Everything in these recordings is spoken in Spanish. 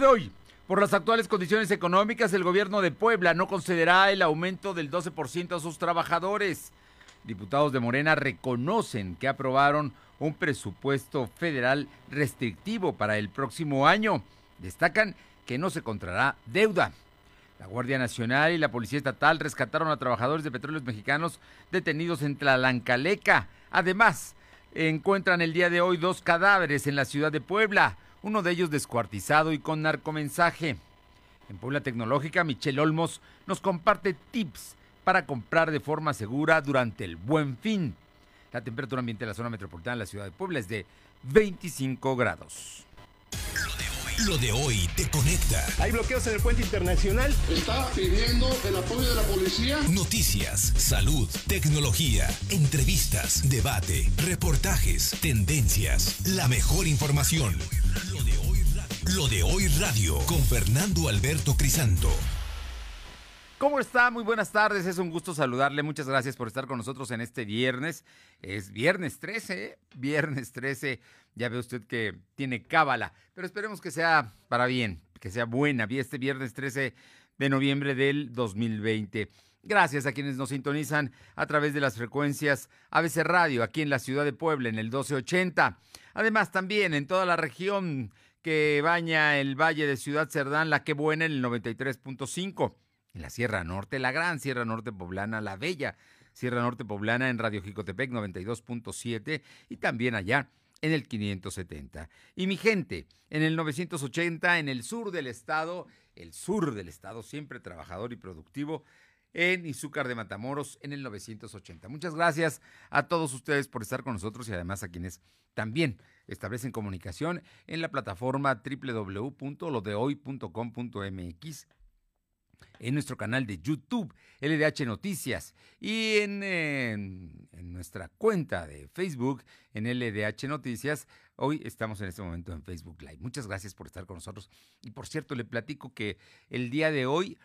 De hoy. Por las actuales condiciones económicas, el gobierno de Puebla no concederá el aumento del 12% a sus trabajadores. Diputados de Morena reconocen que aprobaron un presupuesto federal restrictivo para el próximo año. Destacan que no se contrará deuda. La Guardia Nacional y la Policía Estatal rescataron a trabajadores de petróleos mexicanos detenidos en Tlalancaleca. Además, encuentran el día de hoy dos cadáveres en la ciudad de Puebla, uno de ellos descuartizado y con narcomensaje. En Puebla Tecnológica, Michelle Olmos nos comparte tips para comprar de forma segura durante el buen fin. La temperatura ambiente de la zona metropolitana de la ciudad de Puebla es de 25 grados. Lo de hoy te conecta. Hay bloqueos en el puente internacional. Está pidiendo el apoyo de la policía. Noticias, salud, tecnología, entrevistas, debate, reportajes, tendencias, la mejor información. Lo de hoy radio, Lo de hoy radio con Fernando Alberto Crisanto. ¿Cómo está? Muy buenas tardes, es un gusto saludarle. Muchas gracias por estar con nosotros en este viernes. Es viernes 13, ¿eh? viernes 13. Ya ve usted que tiene cábala, pero esperemos que sea para bien, que sea buena. Este viernes 13 de noviembre del 2020. Gracias a quienes nos sintonizan a través de las frecuencias ABC Radio aquí en la ciudad de Puebla en el 1280. Además también en toda la región que baña el Valle de Ciudad Cerdán, la que buena en el 93.5 en la Sierra Norte, la gran Sierra Norte Poblana, la bella Sierra Norte Poblana en Radio Jicotepec 92.7 y también allá en el 570. Y mi gente, en el 980 en el sur del estado, el sur del estado siempre trabajador y productivo, en Izúcar de Matamoros en el 980. Muchas gracias a todos ustedes por estar con nosotros y además a quienes también establecen comunicación en la plataforma www.lodehoy.com.mx en nuestro canal de YouTube, LDH Noticias, y en, nuestra cuenta de Facebook, en LDH Noticias. Hoy estamos en este momento en Facebook Live. Muchas gracias por estar con nosotros. Y por cierto, le platico que el día de hoy,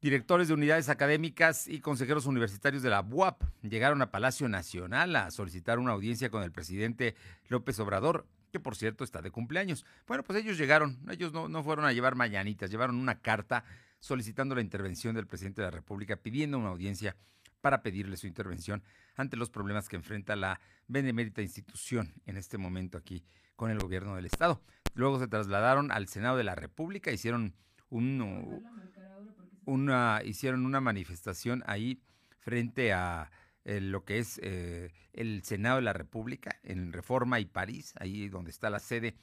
directores de unidades académicas y consejeros universitarios de la UAP llegaron a Palacio Nacional a solicitar una audiencia con el presidente López Obrador que por cierto está de cumpleaños. Bueno, pues ellos llegaron, ellos no, no fueron a llevar mañanitas, llevaron una carta solicitando la intervención del presidente de la República, pidiendo una audiencia para pedirle su intervención ante los problemas que enfrenta la benemérita institución en este momento aquí con el gobierno del Estado. Luego se trasladaron al Senado de la República, hicieron una, hicieron una manifestación ahí frente a eh, lo que es eh, el Senado de la República, en Reforma y París, ahí donde está la sede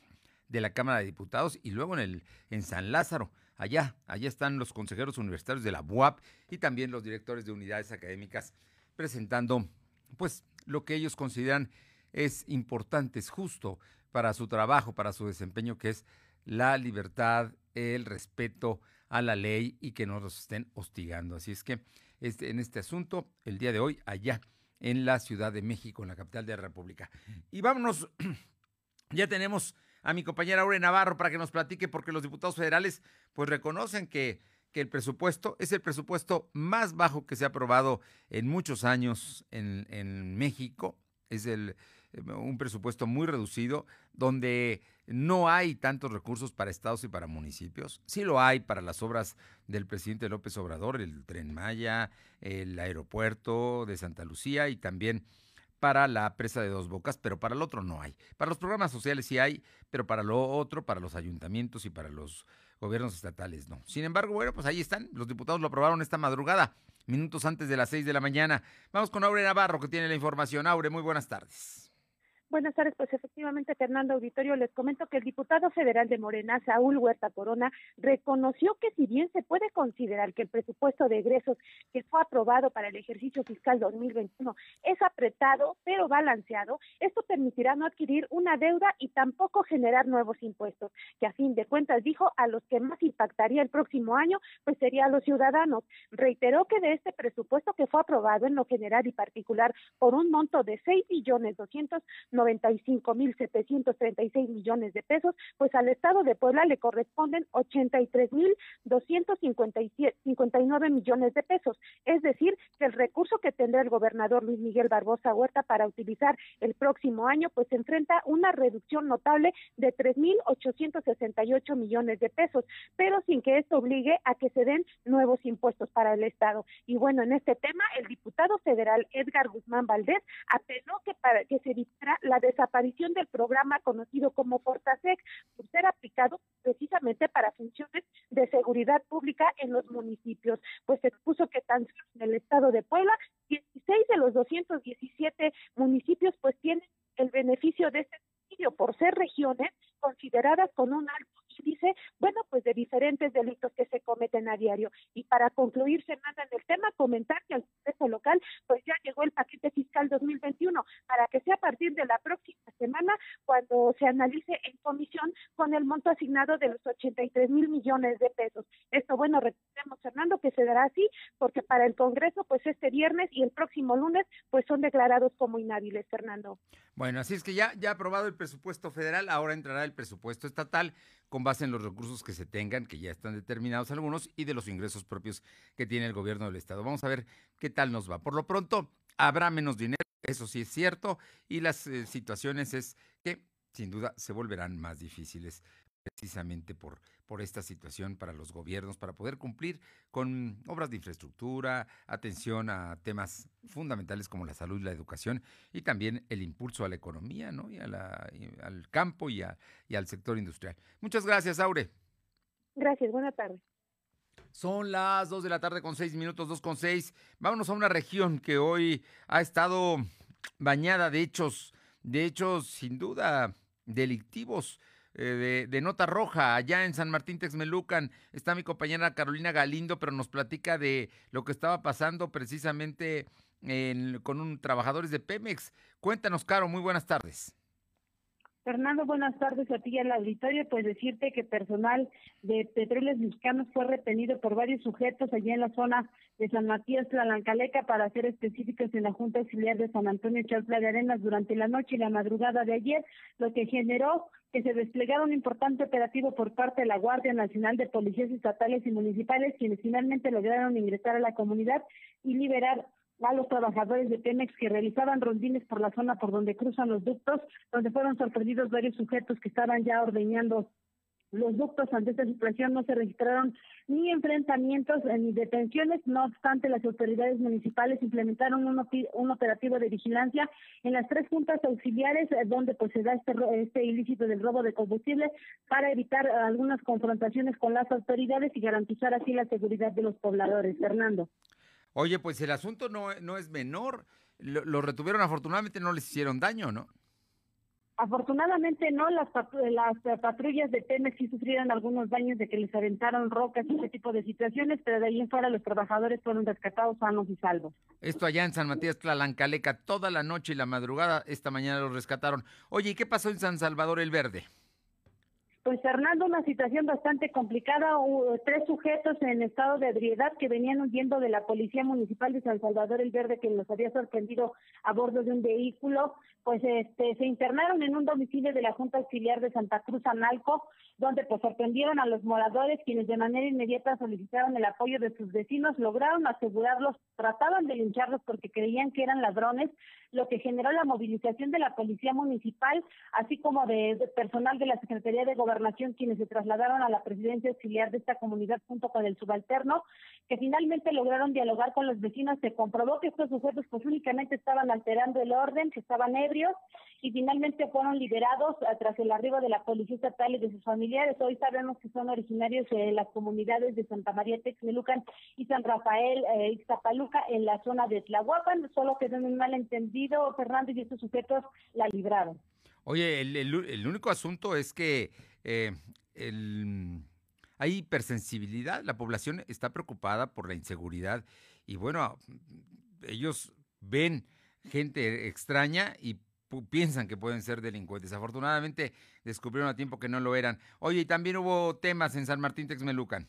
de la Cámara de Diputados, y luego en, el, en San Lázaro, Allá, allá están los consejeros universitarios de la UAP y también los directores de unidades académicas presentando pues lo que ellos consideran es importante, es justo para su trabajo, para su desempeño, que es la libertad, el respeto a la ley y que no los estén hostigando. Así es que este, en este asunto, el día de hoy, allá en la Ciudad de México, en la capital de la República. Y vámonos, ya tenemos a mi compañera Aure Navarro para que nos platique, porque los diputados federales pues reconocen que, que el presupuesto es el presupuesto más bajo que se ha aprobado en muchos años en, en México. Es el, eh, un presupuesto muy reducido, donde no hay tantos recursos para estados y para municipios. Sí lo hay para las obras del presidente López Obrador, el tren Maya, el aeropuerto de Santa Lucía y también para la presa de dos bocas, pero para el otro no hay. Para los programas sociales sí hay, pero para lo otro, para los ayuntamientos y para los gobiernos estatales no. Sin embargo, bueno, pues ahí están. Los diputados lo aprobaron esta madrugada, minutos antes de las seis de la mañana. Vamos con Aure Navarro, que tiene la información. Aure, muy buenas tardes. Buenas tardes, pues efectivamente, Fernando Auditorio, les comento que el diputado federal de Morena, Saúl Huerta Corona, reconoció que si bien se puede considerar que el presupuesto de egresos que fue aprobado para el ejercicio fiscal 2021 es apretado, pero balanceado, esto permitirá no adquirir una deuda y tampoco generar nuevos impuestos, que a fin de cuentas dijo a los que más impactaría el próximo año, pues sería a los ciudadanos. Reiteró que de este presupuesto que fue aprobado en lo general y particular por un monto de seis billones doscientos 95.736 millones de pesos, pues al Estado de Puebla le corresponden 83.259 millones de pesos. Es decir, que el recurso que tendrá el gobernador Luis Miguel Barbosa Huerta para utilizar el próximo año, pues enfrenta una reducción notable de 3.868 millones de pesos, pero sin que esto obligue a que se den nuevos impuestos para el Estado. Y bueno, en este tema, el diputado federal Edgar Guzmán Valdés apeló que para que se evitara la desaparición del programa conocido como Portasec, por ser aplicado precisamente para funciones de seguridad pública en los municipios. Pues se expuso que tan solo en el estado de Puebla, 16 de los 217 municipios pues tienen el beneficio de este subsidio por ser regiones consideradas con un alto índice, bueno, pues de diferentes delitos que se cometen a diario. Y para concluir, Fernanda, en el tema, comentar que al Congreso local, pues ya llegó el paquete fiscal 2021, para que sea a partir de la próxima semana cuando se analice en comisión con el monto asignado de los 83 mil millones de pesos. Esto, bueno, recordemos, Fernando, que se dará así, porque para el Congreso, pues este viernes y el próximo lunes, pues son declarados como inhábiles, Fernando. Bueno, así es que ya, ya aprobado el presupuesto federal, ahora entrará el presupuesto estatal con base en los recursos que se tengan, que ya están determinados algunos, y de los ingresos propios que tiene el gobierno del Estado. Vamos a ver qué tal nos va. Por lo pronto, habrá menos dinero, eso sí es cierto, y las eh, situaciones es que sin duda se volverán más difíciles precisamente por, por esta situación para los gobiernos, para poder cumplir con obras de infraestructura, atención a temas fundamentales como la salud y la educación, y también el impulso a la economía, ¿no? Y, a la, al campo y, a, y al sector industrial. Muchas gracias, Aure. Gracias, buena tarde. Son las 2 de la tarde con 6 minutos, 2 con 6. Vámonos a una región que hoy ha estado bañada de hechos, de hechos sin duda delictivos. Eh, de, de, nota roja allá en San Martín Texmelucan. Está mi compañera Carolina Galindo, pero nos platica de lo que estaba pasando precisamente en, con un trabajadores de Pemex. Cuéntanos, Caro, muy buenas tardes. Fernando, buenas tardes a ti y al auditorio. Pues decirte que personal de Petróleos Mexicanos fue retenido por varios sujetos allí en la zona de San Matías Tlalancaleca para ser específicos en la Junta Auxiliar de San Antonio Chalpla de Arenas durante la noche y la madrugada de ayer, lo que generó que se desplegara un importante operativo por parte de la Guardia Nacional de Policías Estatales y Municipales, quienes finalmente lograron ingresar a la comunidad y liberar a los trabajadores de Pemex que realizaban rondines por la zona por donde cruzan los ductos, donde fueron sorprendidos varios sujetos que estaban ya ordeñando los ductos ante esta situación no se registraron ni enfrentamientos ni detenciones, no obstante las autoridades municipales implementaron un, un operativo de vigilancia en las tres juntas auxiliares eh, donde pues se da este, este ilícito del robo de combustible para evitar algunas confrontaciones con las autoridades y garantizar así la seguridad de los pobladores. Fernando. Oye, pues el asunto no, no es menor. Lo, lo, retuvieron, afortunadamente no les hicieron daño, ¿no? Afortunadamente no, las, las patrullas de Pemex sí sufrieron algunos daños de que les aventaron rocas y ese tipo de situaciones, pero de ahí en fuera los trabajadores fueron rescatados sanos y salvos. Esto allá en San Matías Tlalancaleca, toda la noche y la madrugada, esta mañana los rescataron. Oye, ¿y qué pasó en San Salvador el Verde? Pues Fernando, una situación bastante complicada, Hubo tres sujetos en estado de ebriedad que venían huyendo de la Policía Municipal de San Salvador el Verde que los había sorprendido a bordo de un vehículo, pues este se internaron en un domicilio de la Junta Auxiliar de Santa Cruz Analco, donde pues sorprendieron a los moradores quienes de manera inmediata solicitaron el apoyo de sus vecinos, lograron asegurarlos, trataban de lincharlos porque creían que eran ladrones, lo que generó la movilización de la Policía Municipal, así como de, de personal de la Secretaría de Gobernación quienes se trasladaron a la presidencia auxiliar de esta comunidad junto con el subalterno, que finalmente lograron dialogar con los vecinos. Se comprobó que estos sujetos pues únicamente estaban alterando el orden, que estaban ebrios y finalmente fueron liberados tras el arribo de la policía estatal y de sus familiares. Hoy sabemos que son originarios de las comunidades de Santa María Texmelucan y San Rafael eh, Ixtapaluca en la zona de Tlahuapan, solo que de un malentendido Fernando y estos sujetos la libraron. Oye, el, único asunto es que eh, hay hipersensibilidad, la población está preocupada por la inseguridad y bueno, ellos ven gente extraña y piensan que pueden ser delincuentes. Afortunadamente descubrieron a tiempo que no lo eran. Oye, y también hubo temas en San Martín Texmelucan.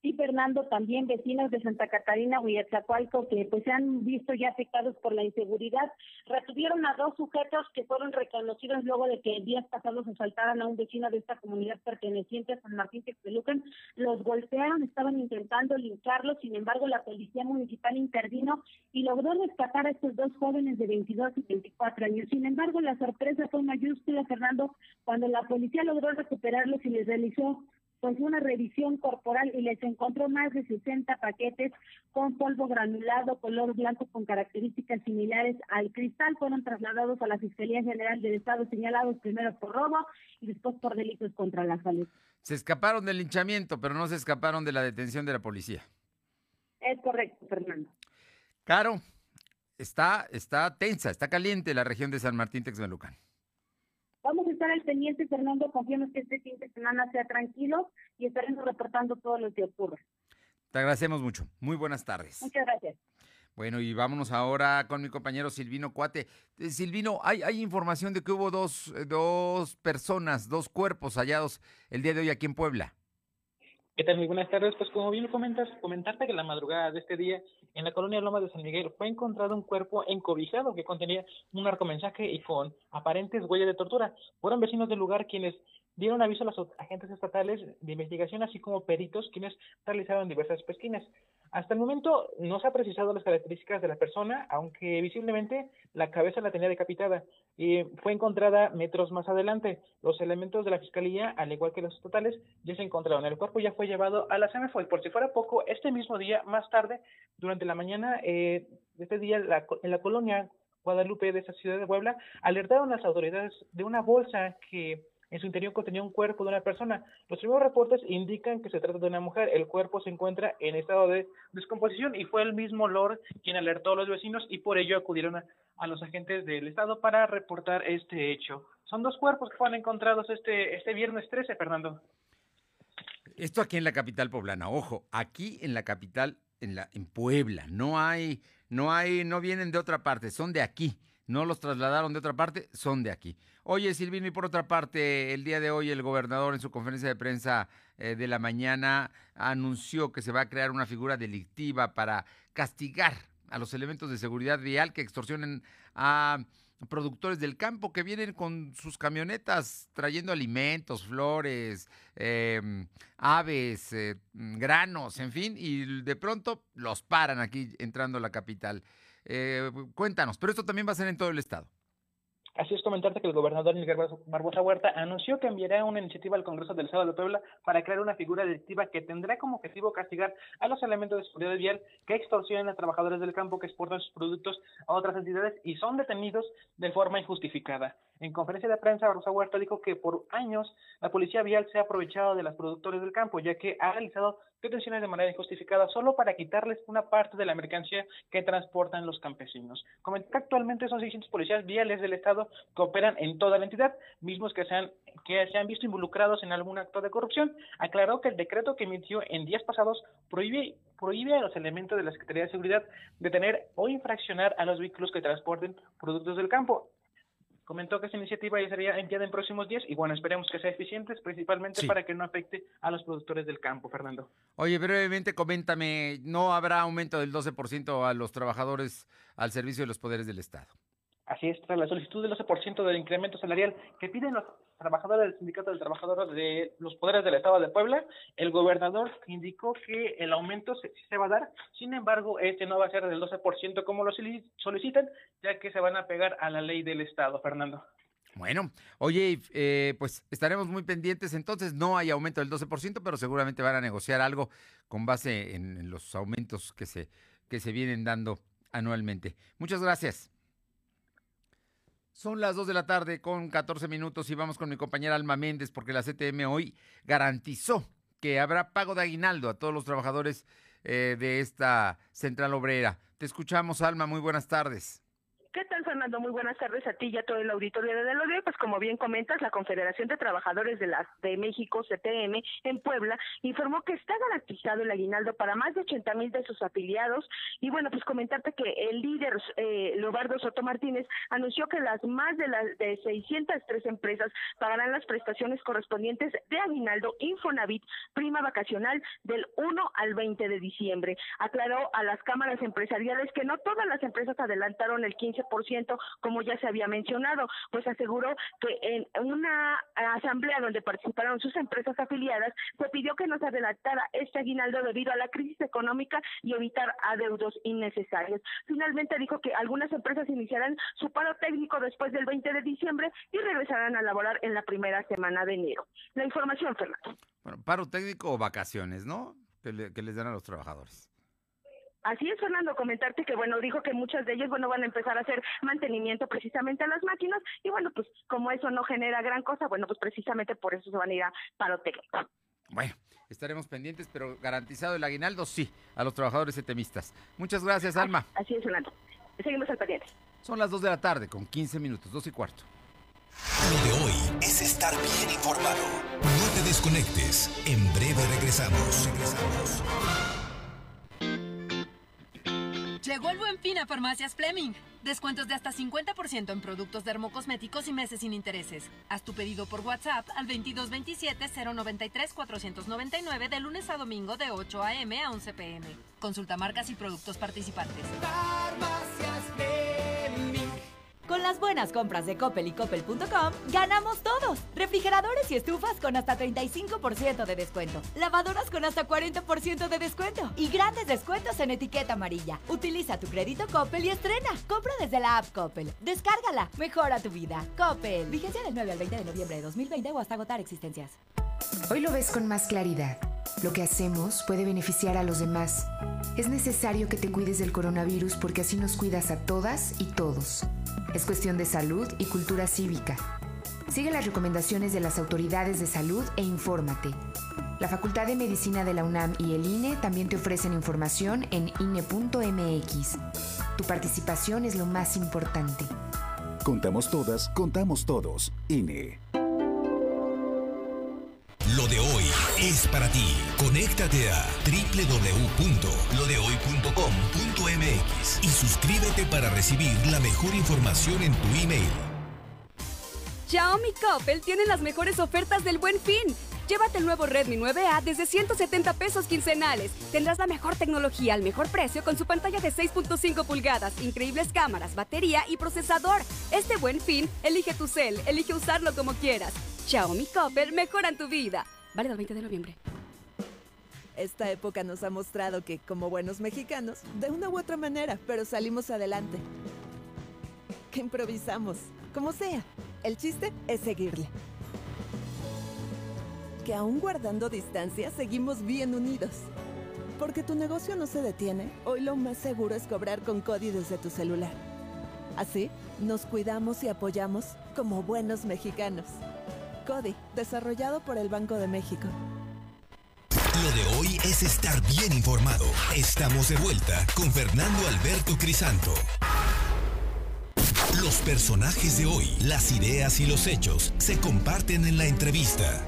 Sí, Fernando, también vecinos de Santa Catarina, Huizacualco, que pues se han visto ya afectados por la inseguridad, retuvieron a dos sujetos que fueron reconocidos luego de que días pasados asaltaran a un vecino de esta comunidad perteneciente a San Martín Texpelucan. Los golpearon, estaban intentando lincharlos, sin embargo la policía municipal intervino y logró rescatar a estos dos jóvenes de 22 y 24 años. Sin embargo, la sorpresa fue mayúscula, Fernando, cuando la policía logró recuperarlos y les realizó pues una revisión corporal y les encontró más de 60 paquetes con polvo granulado color blanco con características similares al cristal. Fueron trasladados a la Fiscalía General del Estado señalados primero por robo y después por delitos contra la salud. Se escaparon del linchamiento, pero no se escaparon de la detención de la policía. Es correcto, Fernando. Caro, está, está tensa, está caliente la región de San Martín Texmelucan. Estar al pendiente, Fernando. Confiamos que este fin de semana sea tranquilo y estaremos reportando todo lo que ocurra. Te agradecemos mucho. Muy buenas tardes. Muchas gracias. Bueno, y vámonos ahora con mi compañero Silvino Cuate. Eh, Silvino, hay, hay información de que hubo dos, eh, dos personas, dos cuerpos hallados el día de hoy aquí en Puebla. ¿Qué tal? Muy buenas tardes. Pues como bien lo comentas, comentarte que la madrugada de este día en la colonia Lomas de San Miguel fue encontrado un cuerpo encobijado que contenía un narcomensaje y con aparentes huellas de tortura. Fueron vecinos del lugar quienes dieron aviso a los agentes estatales de investigación, así como peritos quienes realizaron diversas pesquinas. Hasta el momento no se ha precisado las características de la persona, aunque visiblemente la cabeza la tenía decapitada y fue encontrada metros más adelante. Los elementos de la fiscalía, al igual que los estatales, ya se encontraron. El cuerpo ya fue llevado a la y Por si fuera poco, este mismo día, más tarde, durante la mañana eh, este día, en la colonia Guadalupe de esa ciudad de Puebla, alertaron a las autoridades de una bolsa que en su interior contenía un cuerpo de una persona. Los primeros reportes indican que se trata de una mujer. El cuerpo se encuentra en estado de descomposición y fue el mismo Lord quien alertó a los vecinos y por ello acudieron a, los agentes del Estado para reportar este hecho. Son dos cuerpos que fueron encontrados este, este viernes 13, Fernando. Esto aquí en la capital poblana, ojo, aquí en la capital, en la, en Puebla, no hay, no hay, no vienen de otra parte, son de aquí no los trasladaron de otra parte, son de aquí. Oye, Silvino, y por otra parte, el día de hoy el gobernador en su conferencia de prensa eh, de la mañana anunció que se va a crear una figura delictiva para castigar a los elementos de seguridad vial que extorsionen a productores del campo que vienen con sus camionetas trayendo alimentos, flores, em, aves, eh, granos, en fin, y de pronto los paran aquí entrando a la capital. Eh, cuéntanos, pero esto también va a ser en todo el estado. Así es comentarte que el gobernador Miguel Barbosa Huerta anunció que enviará una iniciativa al Congreso del Estado de Puebla para crear una figura delictiva que tendrá como objetivo castigar a los elementos de seguridad vial que extorsionan a trabajadores del campo que exportan sus productos a otras entidades y son detenidos de forma injustificada. En conferencia de prensa, Barbosa Huerta dijo que por años la policía vial se ha aprovechado de los productores del campo, ya que ha realizado detenciones de manera injustificada solo para quitarles una parte de la mercancía que transportan los campesinos. Comentó que actualmente son 600 policías viales del Estado que operan en toda la entidad, mismos que se han, que se han visto involucrados en algún acto de corrupción. Aclaró que el decreto que emitió en días pasados prohíbe prohíbe a los elementos de la Secretaría de Seguridad detener o infraccionar a los vehículos que transporten productos del campo comentó que esa iniciativa ya sería enviada en próximos días y bueno, esperemos que sea eficiente, principalmente para que no afecte a los productores del campo, Fernando. Oye, brevemente coméntame, ¿no habrá aumento del 12% a los trabajadores al servicio de los poderes del Estado? Así es, tras la solicitud del 12% del incremento salarial que piden los trabajadores del Sindicato del Trabajador de los Poderes del Estado de Puebla, el gobernador indicó que el aumento se, se va a dar, sin embargo, este no va a ser del 12% como lo solicitan, ya que se van a pegar a la ley del Estado, Fernando. Bueno, oye, eh, pues estaremos muy pendientes. Entonces, no hay aumento del 12%, pero seguramente van a negociar algo con base en, en los aumentos que se, que se vienen dando anualmente. Muchas gracias. Son las 2 de la tarde con 14 minutos y vamos con mi compañera Alma Méndez porque la CTM hoy garantizó que habrá pago de aguinaldo a todos los trabajadores eh, de esta central obrera. Te escuchamos, Alma. Muy buenas tardes. Muy buenas tardes a ti y a todo el auditorio de Delodeo. Pues como bien comentas, la Confederación de Trabajadores de las de México, CTM, en Puebla, informó que está garantizado el aguinaldo para más de 80 mil de sus afiliados. Y bueno, pues comentarte que el líder, eh, Lobardo Soto Martínez, anunció que las más de las de 603 empresas pagarán las prestaciones correspondientes de aguinaldo Infonavit, prima vacacional del 1 al 20 de diciembre. Aclaró a las cámaras empresariales que no todas las empresas adelantaron el 15%, como ya se había mencionado, pues aseguró que en una asamblea donde participaron sus empresas afiliadas, se pidió que no se adelantara este aguinaldo debido a la crisis económica y evitar adeudos innecesarios. Finalmente dijo que algunas empresas iniciarán su paro técnico después del 20 de diciembre y regresarán a laborar en la primera semana de enero. La información, Fernando. Bueno, paro técnico o vacaciones, ¿no? que les dan a los trabajadores. Así es, Fernando, comentarte que, bueno, dijo que muchas de ellas, bueno, van a empezar a hacer mantenimiento precisamente a las máquinas y, bueno, pues como eso no genera gran cosa, bueno, pues precisamente por eso se van a ir a paro técnico. Bueno, estaremos pendientes, pero garantizado el aguinaldo, sí, a los trabajadores etemistas. Muchas gracias, Alma. Así es, Fernando. Seguimos al pendiente. Son las 2 de la tarde, con 15 minutos, 2 y cuarto. Lo de hoy es estar bien informado. No te desconectes. En breve regresamos. Regresamos. Llegó el buen fin a Farmacias Fleming. Descuentos de hasta 50% en productos dermocosméticos y meses sin intereses. Haz tu pedido por WhatsApp al 2227-093-499 de lunes a domingo de 8 a.m. a 11 p.m. Consulta marcas y productos participantes. Farmacias Fleming. Con las buenas compras de Coppel y Coppel.com, ganamos todos. Refrigeradores y estufas con hasta 35% de descuento. Lavadoras con hasta 40% de descuento. Y grandes descuentos en etiqueta amarilla. Utiliza tu crédito Coppel y estrena. Compra desde la app Coppel. Descárgala. Mejora tu vida. Coppel. Vigencia del 9 al 20 de noviembre de 2020 o hasta agotar existencias. Hoy lo ves con más claridad. Lo que hacemos puede beneficiar a los demás. Es necesario que te cuides del coronavirus porque así nos cuidas a todas y todos. Es cuestión de salud y cultura cívica. Sigue las recomendaciones de las autoridades de salud e infórmate. La Facultad de Medicina de la UNAM y el INE también te ofrecen información en INE.mx. Tu participación es lo más importante. Contamos todas, contamos todos. INE. Lo de hoy es para ti. Conéctate a www.lodehoy.com.mx y suscríbete para recibir la mejor información en tu email. Xiaomi Coppel tiene las mejores ofertas del Buen Fin. Llévate el nuevo Redmi 9A desde 170 pesos quincenales. Tendrás la mejor tecnología al mejor precio con su pantalla de 6.5 pulgadas, increíbles cámaras, batería y procesador. Este buen fin, elige tu cel, elige usarlo como quieras. Xiaomi Coppel mejoran tu vida. Vale el 20 de noviembre. Esta época nos ha mostrado que, como buenos mexicanos, de una u otra manera, pero salimos adelante. Que improvisamos, como sea. El chiste es seguirle. Que aún guardando distancia, seguimos bien unidos. Porque tu negocio no se detiene, hoy lo más seguro es cobrar con CODI desde tu celular. Así, nos cuidamos y apoyamos como buenos mexicanos. CODI, desarrollado por el Banco de México. Lo de hoy es estar bien informado. Estamos de vuelta con Fernando Alberto Crisanto. Los personajes de hoy, las ideas y los hechos se comparten en la entrevista.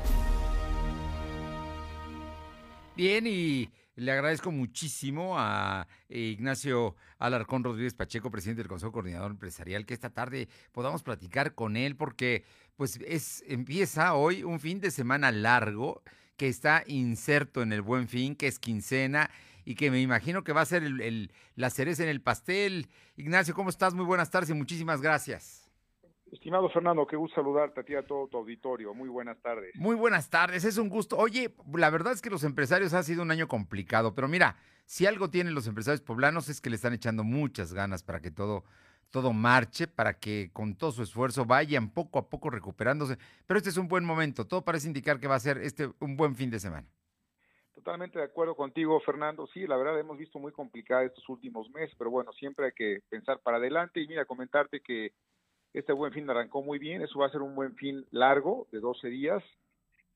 Bien, y le agradezco muchísimo a Ignacio Alarcón Rodríguez Pacheco, presidente del Consejo Coordinador Empresarial, que esta tarde podamos platicar con él porque pues es empieza hoy un fin de semana largo que está inserto en el buen fin, que es quincena y que me imagino que va a ser el, la cereza en el pastel. Ignacio, ¿cómo estás? Muy buenas tardes y muchísimas gracias. Estimado Fernando, qué gusto saludarte a ti y a todo tu auditorio. Muy buenas tardes. Muy buenas tardes, es un gusto. Oye, la verdad es que los empresarios ha sido un año complicado, pero mira, si algo tienen los empresarios poblanos es que le están echando muchas ganas para que todo todo marche para que con todo su esfuerzo vayan poco a poco recuperándose. Pero este es un buen momento, todo parece indicar que va a ser este un buen fin de semana. Totalmente de acuerdo contigo, Fernando. Sí, la verdad hemos visto muy complicada estos últimos meses, pero bueno, siempre hay que pensar para adelante y mira, comentarte que este buen fin arrancó muy bien, eso va a ser un buen fin largo de 12 días,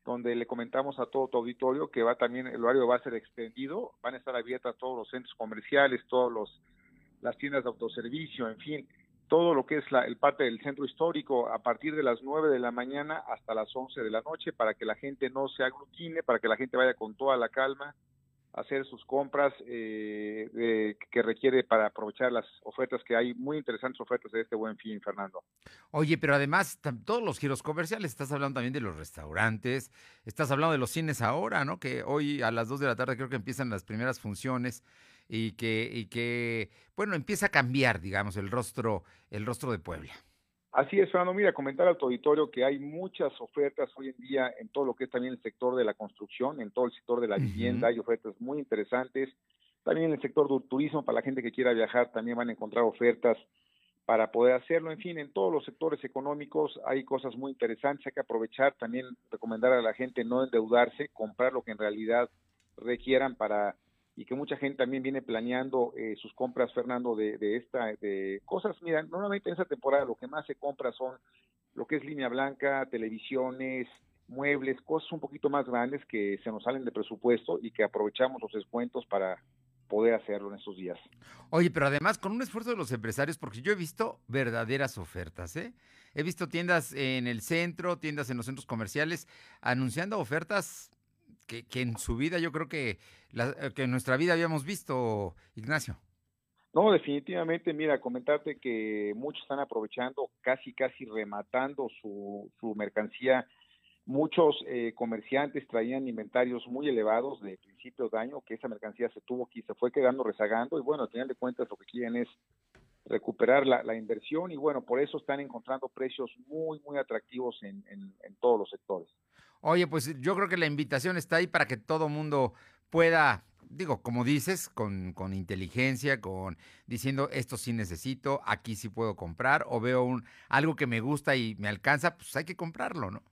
donde le comentamos a todo tu auditorio que va también, el horario va a ser extendido, van a estar abiertas todos los centros comerciales, todos los las tiendas de autoservicio, en fin. todo lo que es la, el parte del centro histórico a partir de las 9 de la mañana hasta las 11 de la noche para que la gente no se aglutine, para que la gente vaya con toda la calma hacer sus compras eh, que requiere para aprovechar las ofertas que hay, muy interesantes ofertas de este buen fin, Fernando. Oye, pero además todos los giros comerciales, estás hablando también de los restaurantes, estás hablando de los cines ahora, ¿no? Que hoy a las 2 de la tarde creo que empiezan las primeras funciones y que, y que, bueno, empieza a cambiar, digamos, el rostro, el rostro de Puebla. Así es, Fernando. Mira, comentar al auditorio que hay muchas ofertas hoy en día en todo lo que es también el sector de la construcción, en todo el sector de la vivienda, hay ofertas muy interesantes. También en el sector del turismo, para la gente que quiera viajar, también van a encontrar ofertas para poder hacerlo. En fin, en todos los sectores económicos hay cosas muy interesantes, hay que aprovechar, también recomendar a la gente no endeudarse, comprar lo que en realidad requieran para y que mucha gente también viene planeando eh, sus compras, Fernando, de, de esta, de cosas. Mira, normalmente en esa temporada lo que más se compra son lo que es línea blanca, televisiones, muebles, cosas un poquito más grandes que se nos salen de presupuesto y que aprovechamos los descuentos para poder hacerlo en estos días. Oye, pero además con un esfuerzo de los empresarios, porque yo he visto verdaderas ofertas, ¿eh? He visto tiendas en el centro, tiendas en los centros comerciales, anunciando ofertas que, en su vida yo creo que, eh, que en nuestra vida habíamos visto, Ignacio. No, definitivamente, mira, comentarte que muchos están aprovechando, casi, casi rematando su, su mercancía. Muchos eh, comerciantes traían inventarios muy elevados de principio de año, que esa mercancía se tuvo que se fue quedando rezagando y bueno, al final de cuentas lo que quieren es recuperar la, la inversión y bueno, por eso están encontrando precios muy, muy atractivos en, en, en todos los sectores. Oye, pues yo creo que la invitación está ahí para que todo mundo pueda, digo, como dices, con, con, inteligencia, con diciendo esto sí necesito, aquí sí puedo comprar, o veo un algo que me gusta y me alcanza, pues hay que comprarlo, ¿no?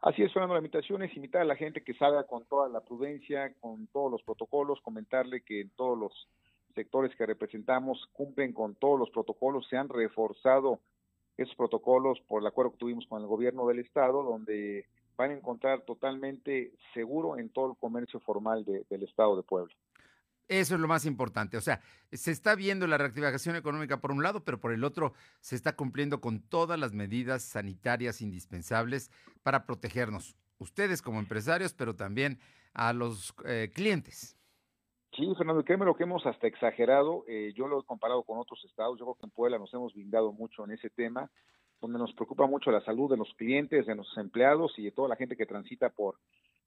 Así es, Fernando, la invitación es invitar a la gente que salga con toda la prudencia, con todos los protocolos, comentarle que en todos los sectores que representamos cumplen con todos los protocolos, se han reforzado esos protocolos por el acuerdo que tuvimos con el gobierno del estado, donde van a encontrar totalmente seguro en todo el comercio formal del Estado de Puebla. Eso es lo más importante. O sea, se está viendo la reactivación económica por un lado, pero por el otro se está cumpliendo con todas las medidas sanitarias indispensables para protegernos, ustedes como empresarios, pero también a los eh, clientes. Sí, Fernando, créeme lo que hemos hasta exagerado. Eh, yo lo he comparado con otros estados. Yo creo que en Puebla nos hemos blindado mucho en ese tema donde nos preocupa mucho la salud de los clientes, de los empleados y de toda la gente que transita por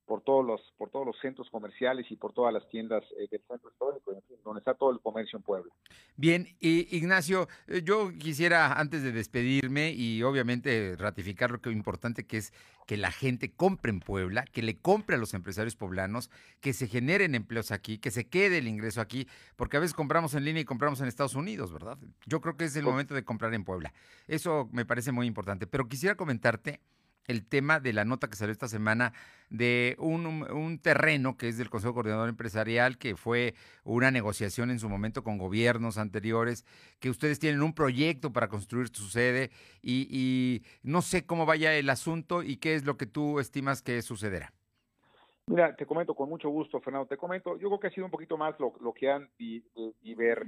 por todos los por todos los centros comerciales y por todas las tiendas eh, del centro histórico, donde está todo el comercio en Puebla. Bien, y Ignacio, eh, yo quisiera antes de despedirme y obviamente ratificar lo que es importante que es que la gente compre en Puebla, que le compre a los empresarios poblanos, que se generen empleos aquí, que se quede el ingreso aquí, porque a veces compramos en línea y compramos en Estados Unidos, ¿verdad? Yo creo que es el momento de comprar en Puebla. Eso me parece muy importante, pero quisiera comentarte el tema de la nota que salió esta semana de un, terreno que es del Consejo Coordinador Empresarial, que fue una negociación en su momento con gobiernos anteriores, que ustedes tienen un proyecto para construir su sede y, y no sé cómo vaya el asunto y qué es lo que tú estimas que sucederá. Mira, te comento con mucho gusto, Fernando. Te comento, yo creo que ha sido un poquito más lo, lo que han y, y ver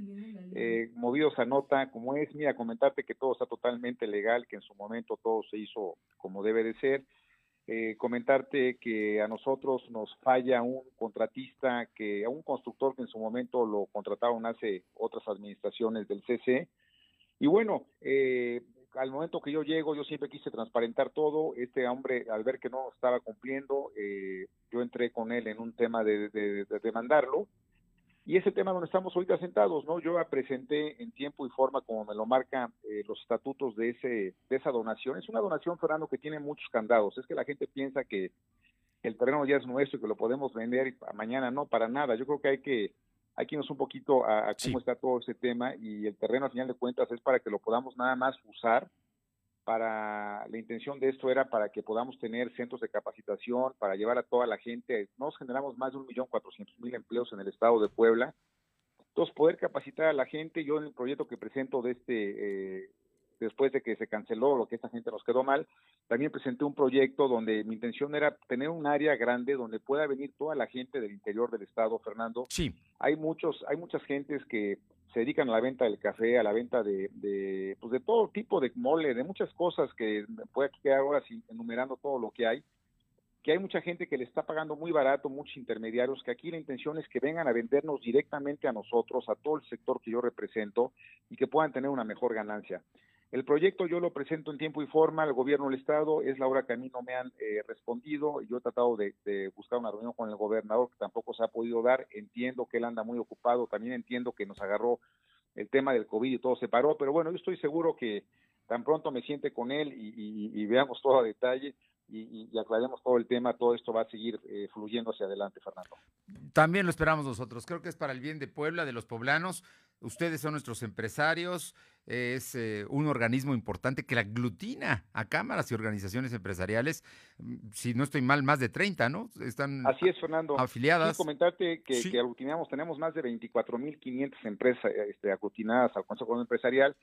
eh, movido esa nota como es. Mira, comentarte que todo está totalmente legal, que en su momento todo se hizo como debe de ser. Eh, comentarte que a nosotros nos falla un contratista, que a un constructor que en su momento lo contrataron hace otras administraciones del CC. Y bueno, eh, al momento que yo llego, yo siempre quise transparentar todo. Este hombre, al ver que no estaba cumpliendo, eh, yo entré con él en un tema de, de, demandarlo. Y ese tema donde estamos ahorita sentados, ¿no? Yo presenté en tiempo y forma, como me lo marcan eh, los estatutos de, ese, de esa donación. Es una donación, Fernando, que tiene muchos candados. Es que la gente piensa que el terreno ya es nuestro y que lo podemos vender y mañana no, para nada. Yo creo que hay que hay que irnos un poquito a, cómo está todo ese tema y el terreno, al final de cuentas, es para que lo podamos nada más usar. Para la intención de esto era para que podamos tener centros de capacitación, para llevar a toda la gente. Nos generamos más de un millón cuatrocientos mil empleos en el estado de Puebla. Entonces, poder capacitar a la gente, yo en el proyecto que presento de este eh, después de que se canceló lo que esta gente nos quedó mal, también presenté un proyecto donde mi intención era tener un área grande donde pueda venir toda la gente del interior del estado, Fernando. Sí. Hay muchos, hay muchas gentes que se dedican a la venta del café, a la venta de, de, pues de todo tipo de mole, de muchas cosas que puede quedar ahora enumerando todo lo que hay, que hay mucha gente que le está pagando muy barato, muchos intermediarios, que aquí la intención es que vengan a vendernos directamente a nosotros, a todo el sector que yo represento y que puedan tener una mejor ganancia. El proyecto yo lo presento en tiempo y forma, el gobierno del Estado, es la hora que a mí no me han eh, respondido, yo he tratado de, de, buscar una reunión con el gobernador que tampoco se ha podido dar, entiendo que él anda muy ocupado, también entiendo que nos agarró el tema del COVID y todo se paró, pero bueno, yo estoy seguro que tan pronto me siente con él y, y veamos todo a detalle, y, y, aclaremos todo el tema, todo esto va a seguir eh, fluyendo hacia adelante, Fernando. También lo esperamos nosotros. Creo que es para el bien de Puebla, de los poblanos. Ustedes son nuestros empresarios. Es eh, un organismo importante que aglutina a cámaras y organizaciones empresariales. Mm, si no estoy mal, más de 30, ¿no? Están Así es, Fernando. Afiliadas. Quiero comentarte que, sí. que aglutinamos, tenemos más de 24.500 empresas este, aglutinadas al Consejo Empresarial.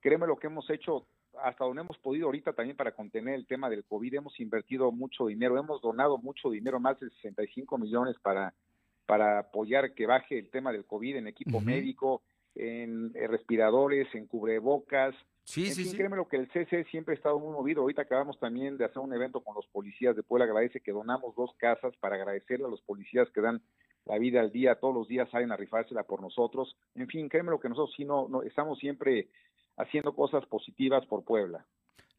Créeme lo que hemos hecho hasta donde hemos podido ahorita también para contener el tema del COVID, hemos invertido mucho dinero, hemos donado mucho dinero, más de 65 millones para, para apoyar que baje el tema del COVID en equipo uh -huh. médico, en, en, respiradores, en cubrebocas. Sí, en sí, fin, sí. Créeme lo que el CC siempre ha estado muy movido. Ahorita acabamos también de hacer un evento con los policías de Puebla. Agradece que donamos dos casas para agradecerle a los policías que dan la vida al día, todos los días salen a rifársela por nosotros. En fin, créeme lo que nosotros sí no, no estamos siempre haciendo cosas positivas por Puebla.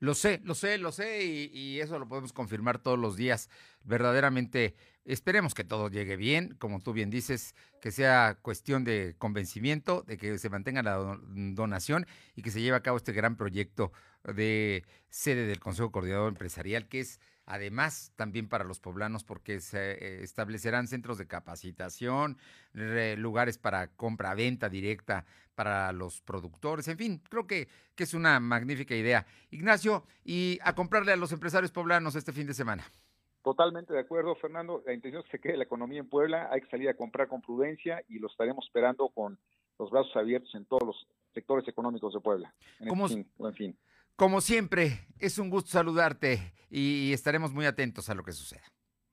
Lo sé, lo sé, lo sé, y, eso lo podemos confirmar todos los días. Verdaderamente, esperemos que todo llegue bien, como tú bien dices, que sea cuestión de convencimiento, de que se mantenga la donación y que se lleve a cabo este gran proyecto de sede del Consejo Coordinador Empresarial, que es además también para los poblanos porque se establecerán centros de capacitación, lugares para compra-venta directa para los productores, en fin, creo que, que es una magnífica idea. Ignacio, y a comprarle a los empresarios poblanos este fin de semana. Totalmente de acuerdo, Fernando. La intención es que se quede la economía en Puebla. Hay que salir a comprar con prudencia y lo estaremos esperando con los brazos abiertos en todos los sectores económicos de Puebla. En ¿Cómo, este fin, buen fin. Como siempre, es un gusto saludarte y estaremos muy atentos a lo que suceda.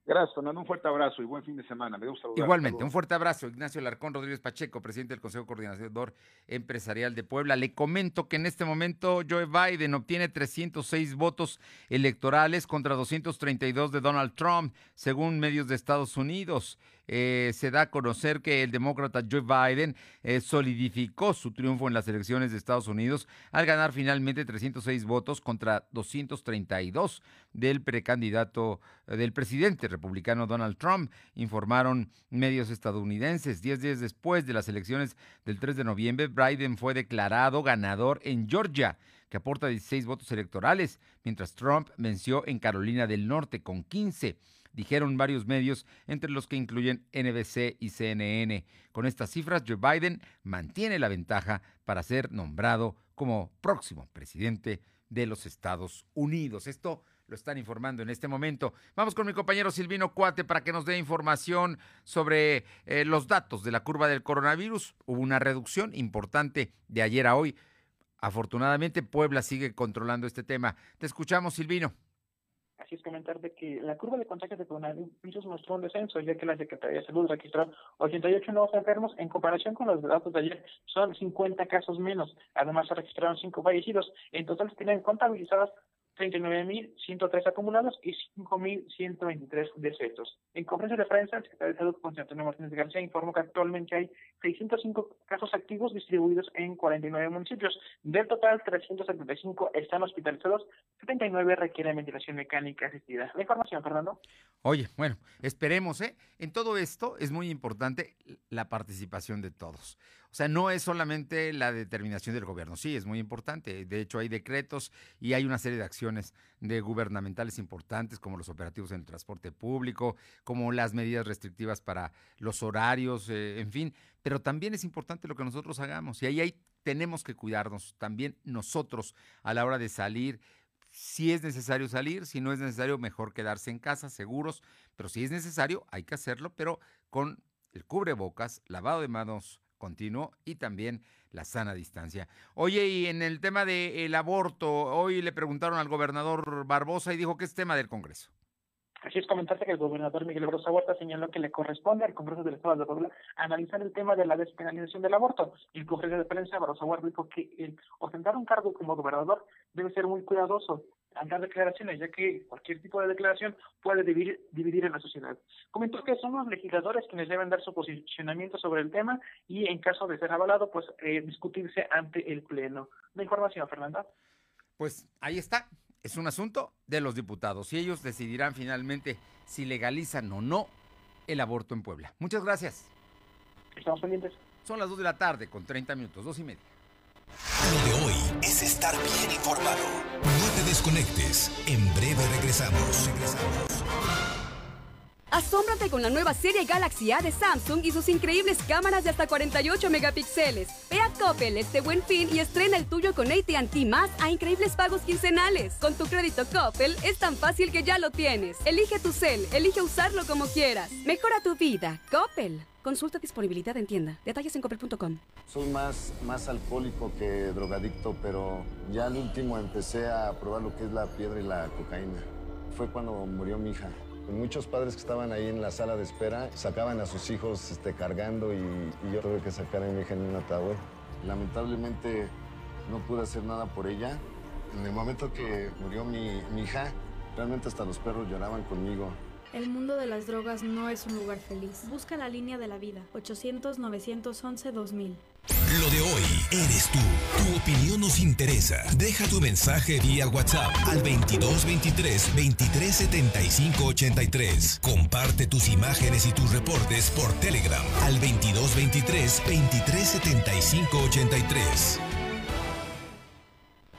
Gracias, Fernando. Un fuerte abrazo y buen fin de semana. Me gusta saludar. Igualmente, un fuerte abrazo. Ignacio Larcón Rodríguez Pacheco, presidente del Consejo Coordinador Empresarial de Puebla. Le comento que en este momento Joe Biden obtiene 306 votos electorales contra 232 de Donald Trump, según medios de Estados Unidos. Eh, se da a conocer que el demócrata Joe Biden eh, solidificó su triunfo en las elecciones de Estados Unidos al ganar finalmente 306 votos contra 232 del precandidato eh, del presidente republicano Donald Trump, informaron medios estadounidenses. Diez días después de las elecciones del 3 de noviembre, Biden fue declarado ganador en Georgia que aporta 16 votos electorales, mientras Trump venció en Carolina del Norte con 15 dijeron varios medios, entre los que incluyen NBC y CNN. Con estas cifras, Joe Biden mantiene la ventaja para ser nombrado como próximo presidente de los Estados Unidos. Esto lo están informando en este momento. Vamos con mi compañero Silvino Cuate para que nos dé información sobre eh, los datos de la curva del coronavirus. Hubo una reducción importante de ayer a hoy. Afortunadamente, Puebla sigue controlando este tema. Te escuchamos, Silvino. Así es comentar de que la curva de contagios de coronavirus mostró un descenso, ya que la Secretaría de Salud registró 88 nuevos enfermos. En comparación con los datos de ayer, son 50 casos menos. Además, se registraron 5 fallecidos. En total, se tienen contabilizadas 39.103 acumulados y 5.123 decesos. En conferencia de prensa, el secretario de Salud, José Antonio Martínez García, informó que actualmente hay 605 casos activos distribuidos en 49 municipios. Del total, 375 están hospitalizados, 79 requieren ventilación mecánica asistida. La información, Fernando. Oye, bueno, esperemos, ¿eh? En todo esto es muy importante la participación de todos. O sea, no es solamente la determinación del gobierno, sí, es muy importante. De hecho, hay decretos y hay una serie de acciones de gubernamentales importantes, como los operativos en el transporte público, como las medidas restrictivas para los horarios, eh, en fin. Pero también es importante lo que nosotros hagamos. Y ahí, tenemos que cuidarnos también nosotros a la hora de salir si es necesario salir, si no es necesario, mejor quedarse en casa, seguros, pero si es necesario, hay que hacerlo, pero con el cubrebocas, lavado de manos continuo y también la sana distancia. Oye, y en el tema del aborto, hoy le preguntaron al gobernador Barbosa y dijo que es tema del Congreso. Así es comentarte que el gobernador Miguel Rosa Huerta señaló que le corresponde al Congreso del Estado de Puebla analizar el tema de la despenalización del aborto. En conferencia de prensa, Rosa Huerta dijo que el ostentar un cargo como gobernador debe ser muy cuidadoso al dar declaraciones, ya que cualquier tipo de declaración puede dividir, dividir en la sociedad. Comentó que son los legisladores quienes deben dar su posicionamiento sobre el tema y, en caso de ser avalado, pues eh, discutirse ante el Pleno. La información, Fernanda. Pues ahí está. Es un asunto de los diputados y ellos decidirán finalmente si legalizan o no el aborto en Puebla. Muchas gracias. Estamos pendientes. Son las 2 de la tarde con 30 minutos, dos y media. Lo de hoy es estar bien informado. No te desconectes. En breve regresamos. Regresamos. Asómbrate con la nueva serie Galaxy A de Samsung y sus increíbles cámaras de hasta 48 megapíxeles. Ve a Coppel este buen fin y estrena el tuyo con AT&T más a increíbles pagos quincenales. Con tu crédito Coppel es tan fácil que ya lo tienes. Elige tu cel, elige usarlo como quieras. Mejora tu vida. Coppel. Consulta disponibilidad en tienda. Detalles en coppel.com. Soy más, más alcohólico que drogadicto, pero ya al último empecé a probar lo que es la piedra y la cocaína. Fue cuando murió mi hija. Muchos padres que estaban ahí en la sala de espera sacaban a sus hijos este, cargando y, y yo tuve que sacar a mi hija en un ataúd. Lamentablemente no pude hacer nada por ella. En el momento que murió mi, mi hija, realmente hasta los perros lloraban conmigo. El mundo de las drogas no es un lugar feliz. Busca la línea de la vida. 800-911-2000. Lo de hoy eres tú. Tu opinión nos interesa. Deja tu mensaje vía WhatsApp al 2223 2375 83. Comparte tus imágenes y tus reportes por Telegram al 2223 2375 83.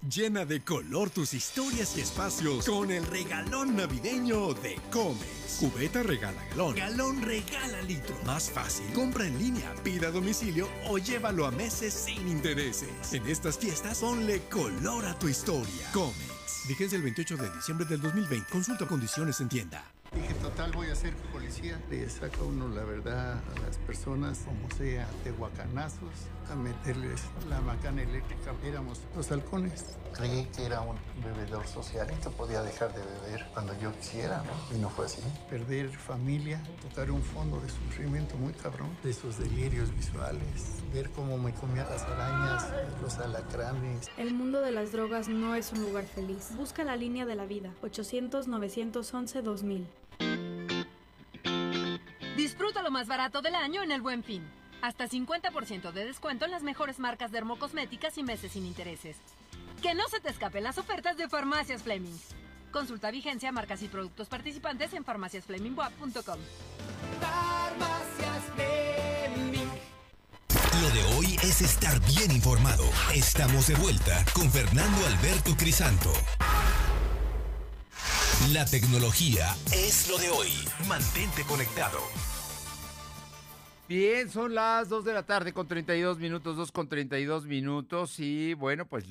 Llena de color tus historias y espacios con el regalón navideño de Comex. Cubeta regala galón, galón regala litro. Más fácil, compra en línea, pida a domicilio o llévalo a meses sin intereses. En estas fiestas, ponle color a tu historia. Comex. Vigencia el 28 de diciembre del 2020. Consulta condiciones en tienda. Dije, total, voy a ser policía. Le saca uno la verdad a las personas, como sea, de guacanazos, a meterles la macana eléctrica. Éramos los halcones. Creí que era un bebedor social y que podía dejar de beber cuando yo quisiera, ¿no? Y no fue así. Perder familia, tocar un fondo de sufrimiento muy cabrón, de esos delirios visuales, ver cómo me comía las arañas, los alacranes. El mundo de las drogas no es un lugar feliz. Busca la línea de la vida. 800-911-2000. Disfruta lo más barato del año en el Buen Fin. Hasta 50% de descuento en las mejores marcas dermocosméticas y meses sin intereses. Que no se te escapen las ofertas de Farmacias Fleming. Consulta vigencia, marcas y productos participantes en farmaciasflemingwap.com. Farmacias Fleming. Lo de hoy es estar bien informado. Estamos de vuelta con Fernando Alberto Crisanto. La tecnología es lo de hoy. Mantente conectado. Bien, son las 2 de la tarde con 32 minutos, 2 con 32 minutos y bueno, pues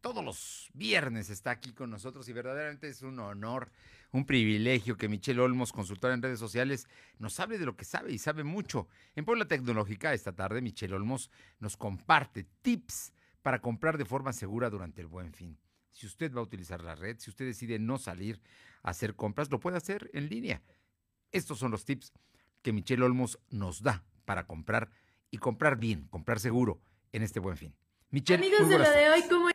todos los viernes está aquí con nosotros y verdaderamente es un honor, un privilegio que Michelle Olmos, consultora en redes sociales, nos hable de lo que sabe y sabe mucho. En Puebla Tecnológica esta tarde Michelle Olmos nos comparte tips para comprar de forma segura durante el buen fin. Si usted va a utilizar la red, si usted decide no salir a hacer compras, lo puede hacer en línea. Estos son los tips que Michelle Olmos nos da para comprar y comprar bien, comprar seguro en este buen fin. Michelle, Amigos de lo de hoy, ¿cómo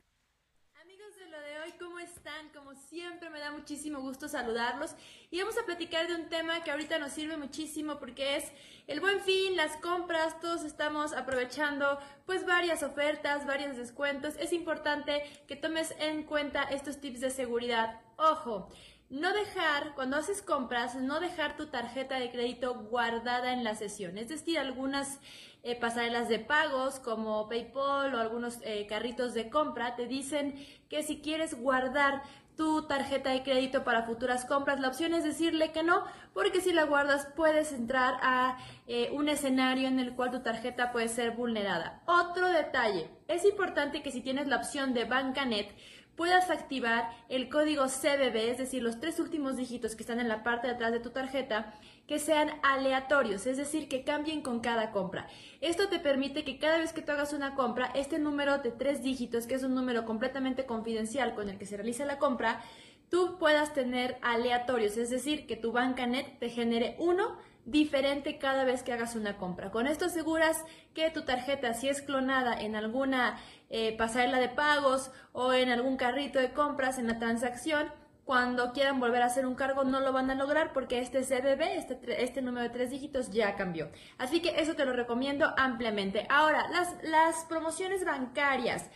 Amigos de lo de hoy, ¿cómo están? Como siempre me da muchísimo gusto saludarlos y vamos a platicar de un tema que ahorita nos sirve muchísimo porque es el buen fin, las compras, todos estamos aprovechando pues varias ofertas, varios descuentos. Es importante que tomes en cuenta estos tips de seguridad. Ojo, no dejar, cuando haces compras, no dejar tu tarjeta de crédito guardada en la sesión. Es decir, algunas eh, pasarelas de pagos como PayPal o algunos eh, carritos de compra te dicen que si quieres guardar tu tarjeta de crédito para futuras compras, la opción es decirle que no, porque si la guardas puedes entrar a eh, un escenario en el cual tu tarjeta puede ser vulnerada. Otro detalle, es importante que si tienes la opción de Bancanet, puedas activar el código CBB, es decir, los tres últimos dígitos que están en la parte de atrás de tu tarjeta, que sean aleatorios, es decir, que cambien con cada compra. Esto te permite que cada vez que tú hagas una compra, este número de tres dígitos, que es un número completamente confidencial con el que se realiza la compra, tú puedas tener aleatorios, es decir, que tu banca net te genere uno diferente cada vez que hagas una compra. Con esto aseguras que tu tarjeta, si es clonada en alguna eh, pasarela de pagos o en algún carrito de compras en la transacción, cuando quieran volver a hacer un cargo no lo van a lograr porque este CBB, este, este número de tres dígitos ya cambió. Así que eso te lo recomiendo ampliamente. Ahora, las, las promociones bancarias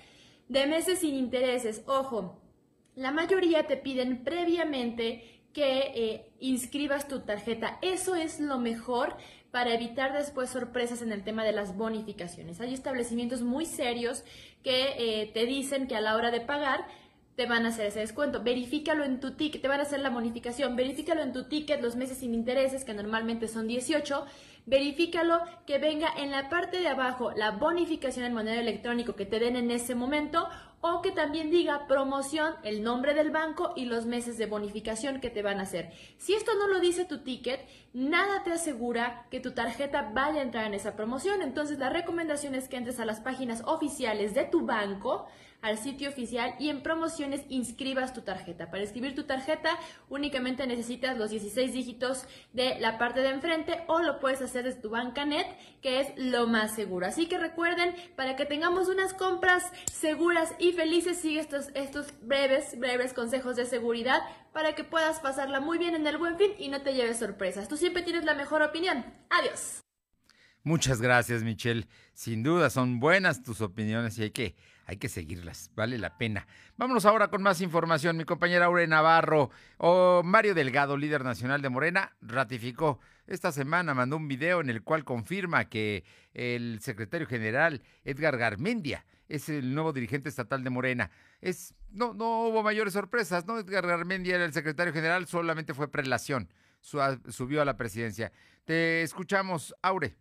de meses sin intereses, ojo, la mayoría te piden previamente que eh, inscribas tu tarjeta. Eso es lo mejor para evitar después sorpresas en el tema de las bonificaciones. Hay establecimientos muy serios que eh, te dicen que a la hora de pagar te van a hacer ese descuento. Verifícalo en tu ticket, te van a hacer la bonificación. Verifícalo en tu ticket los meses sin intereses, que normalmente son 18 verifícalo que venga en la parte de abajo la bonificación en moneda electrónico que te den en ese momento o que también diga promoción, el nombre del banco y los meses de bonificación que te van a hacer. Si esto no lo dice tu ticket, nada te asegura que tu tarjeta vaya a entrar en esa promoción. Entonces la recomendación es que entres a las páginas oficiales de tu banco, al sitio oficial y en promociones inscribas tu tarjeta. Para escribir tu tarjeta únicamente necesitas los 16 dígitos de la parte de enfrente o lo puedes hacer desde tu banca net, que es lo más seguro. Así que recuerden, para que tengamos unas compras seguras y felices, sigue estos, estos breves, breves consejos de seguridad para que puedas pasarla muy bien en el buen fin y no te lleves sorpresas. Tú siempre tienes la mejor opinión. Adiós. Muchas gracias, Michelle. Sin duda, son buenas tus opiniones y hay que, hay que seguirlas. Vale la pena. Vámonos ahora con más información. Mi compañera Aure Navarro o Mario Delgado, líder nacional de Morena, ratificó esta semana, mandó un video en el cual confirma que el secretario general Edgar Garmendia es el nuevo dirigente estatal de Morena. Es, no, no hubo mayores sorpresas, ¿no? Edgar Garmendia era el secretario general, solamente fue prelación. Subió a la presidencia. Te escuchamos, Aure.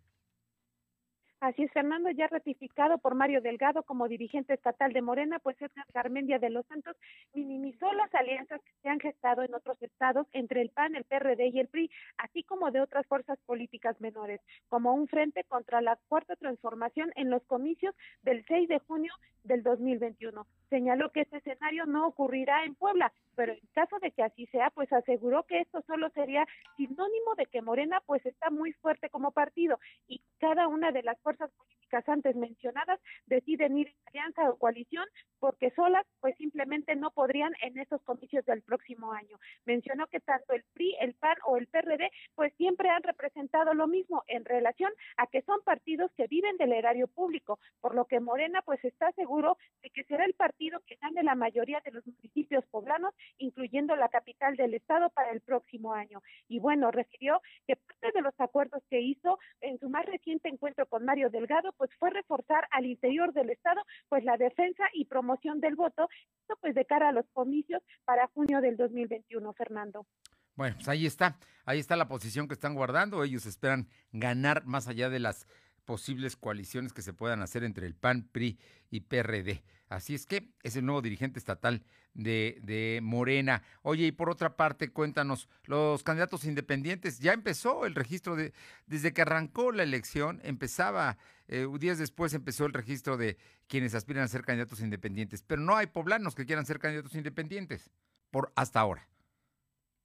Así es, Fernando, ya ratificado por Mario Delgado como dirigente estatal de Morena, pues Edgar Garmendia de los Santos minimizó las alianzas que se han gestado en otros estados entre el PAN, el PRD y el PRI, así como de otras fuerzas políticas menores, como un frente contra la cuarta transformación en los comicios del 6 de junio del 2021. Señaló que este escenario no ocurrirá en Puebla, pero en caso de que así sea, pues aseguró que esto solo sería sinónimo de que Morena pues está muy fuerte como partido y cada una de las fuerzas políticas antes mencionadas deciden ir en alianza o coalición porque solas pues simplemente no podrían en esos comicios del próximo año. Mencionó que tanto el PRI, el PAN o el PRD pues siempre han representado lo mismo en relación a que son partidos que viven del erario público, por lo que Morena pues está seguro de que será el partido que gane la mayoría de los municipios poblanos, incluyendo la capital del estado para el próximo año. Y bueno, refirió que parte de los acuerdos que hizo en su más reciente encuentro con Mario Delgado, pues fue reforzar al interior del Estado, pues la defensa y promoción del voto, esto pues de cara a los comicios para junio del 2021, Fernando. Bueno, pues ahí está, ahí está la posición que están guardando. Ellos esperan ganar más allá de las posibles coaliciones que se puedan hacer entre el PAN, PRI y PRD. Así es que es el nuevo dirigente estatal de, Morena. Oye, y por otra parte, cuéntanos, los candidatos independientes, ya empezó el registro de, desde que arrancó la elección, empezaba, eh, días después empezó el registro de quienes aspiran a ser candidatos independientes, pero no hay poblanos que quieran ser candidatos independientes, por hasta ahora.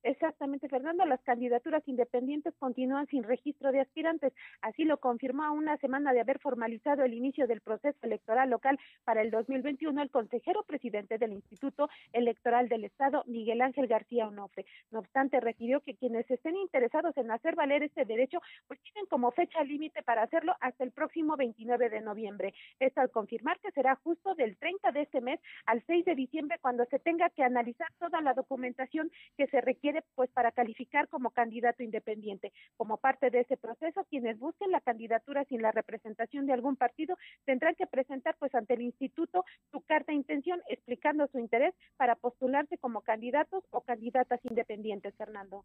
Exactamente, Fernando. Las candidaturas independientes continúan sin registro de aspirantes. Así lo confirmó a una semana de haber formalizado el inicio del proceso electoral local para el 2021 el consejero presidente del Instituto Electoral del Estado, Miguel Ángel García Onofre. No obstante, refirió que quienes estén interesados en hacer valer este derecho, pues tienen como fecha límite para hacerlo hasta el próximo 29 de noviembre. Esto al confirmar que será justo del 30 de este mes al 6 de diciembre cuando se tenga que analizar toda la documentación que se requiere pues para calificar como candidato independiente. Como parte de ese proceso, quienes busquen la candidatura sin la representación de algún partido tendrán que presentar pues ante el instituto su carta de intención explicando su interés para postularse como candidatos o candidatas independientes, Fernando.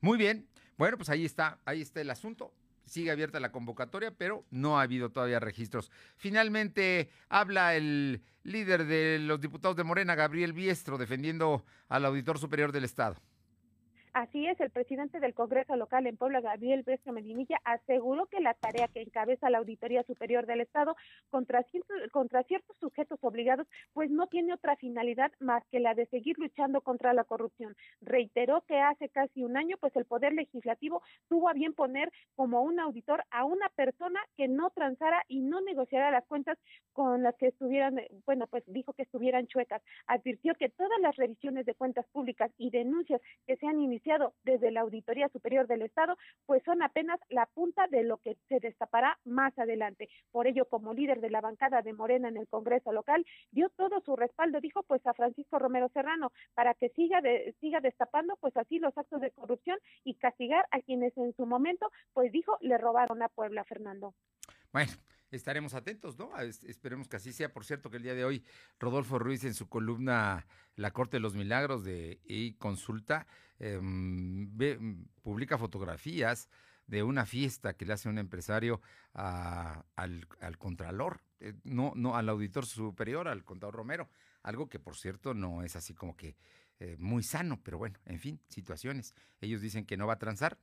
Muy bien. Bueno, pues ahí está, ahí está el asunto sigue abierta la convocatoria, pero no ha habido todavía registros. Finalmente habla el líder de los diputados de Morena, Gabriel Biestro, defendiendo al auditor superior del Estado. Así es, el presidente del Congreso local en Puebla, Gabriel Bestia Medinilla, aseguró que la tarea que encabeza la Auditoría Superior del Estado contra, contra ciertos sujetos obligados, pues no tiene otra finalidad más que la de seguir luchando contra la corrupción. Reiteró que hace casi un año, pues el Poder Legislativo tuvo a bien poner como un auditor a una persona que no transara y no negociara las cuentas con las que estuvieran, bueno, pues dijo que estuvieran chuecas. Advirtió que todas las revisiones de cuentas públicas y denuncias que se han iniciado desde la Auditoría Superior del Estado, pues son apenas la punta de lo que se destapará más adelante. Por ello, como líder de la bancada de Morena en el Congreso local, dio todo su respaldo, dijo pues a Francisco Romero Serrano, para que siga de, siga destapando pues así los actos de corrupción y castigar a quienes en su momento, pues dijo, le robaron a Puebla, Fernando. Bueno, estaremos atentos, ¿no? Esperemos que así sea. Por cierto, que el día de hoy Rodolfo Ruiz en su columna La Corte de los Milagros de e Consulta em, publica fotografías de una fiesta que le hace un empresario al, Contralor, eh, no, no al auditor superior, al contador Romero, algo que por cierto no es así como que eh, muy sano, pero bueno, en fin, situaciones. Ellos dicen que no va a transar,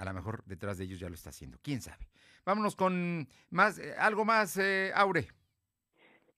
a lo mejor detrás de ellos ya lo está haciendo, quién sabe. Vámonos con más, eh, algo más, eh, Aure.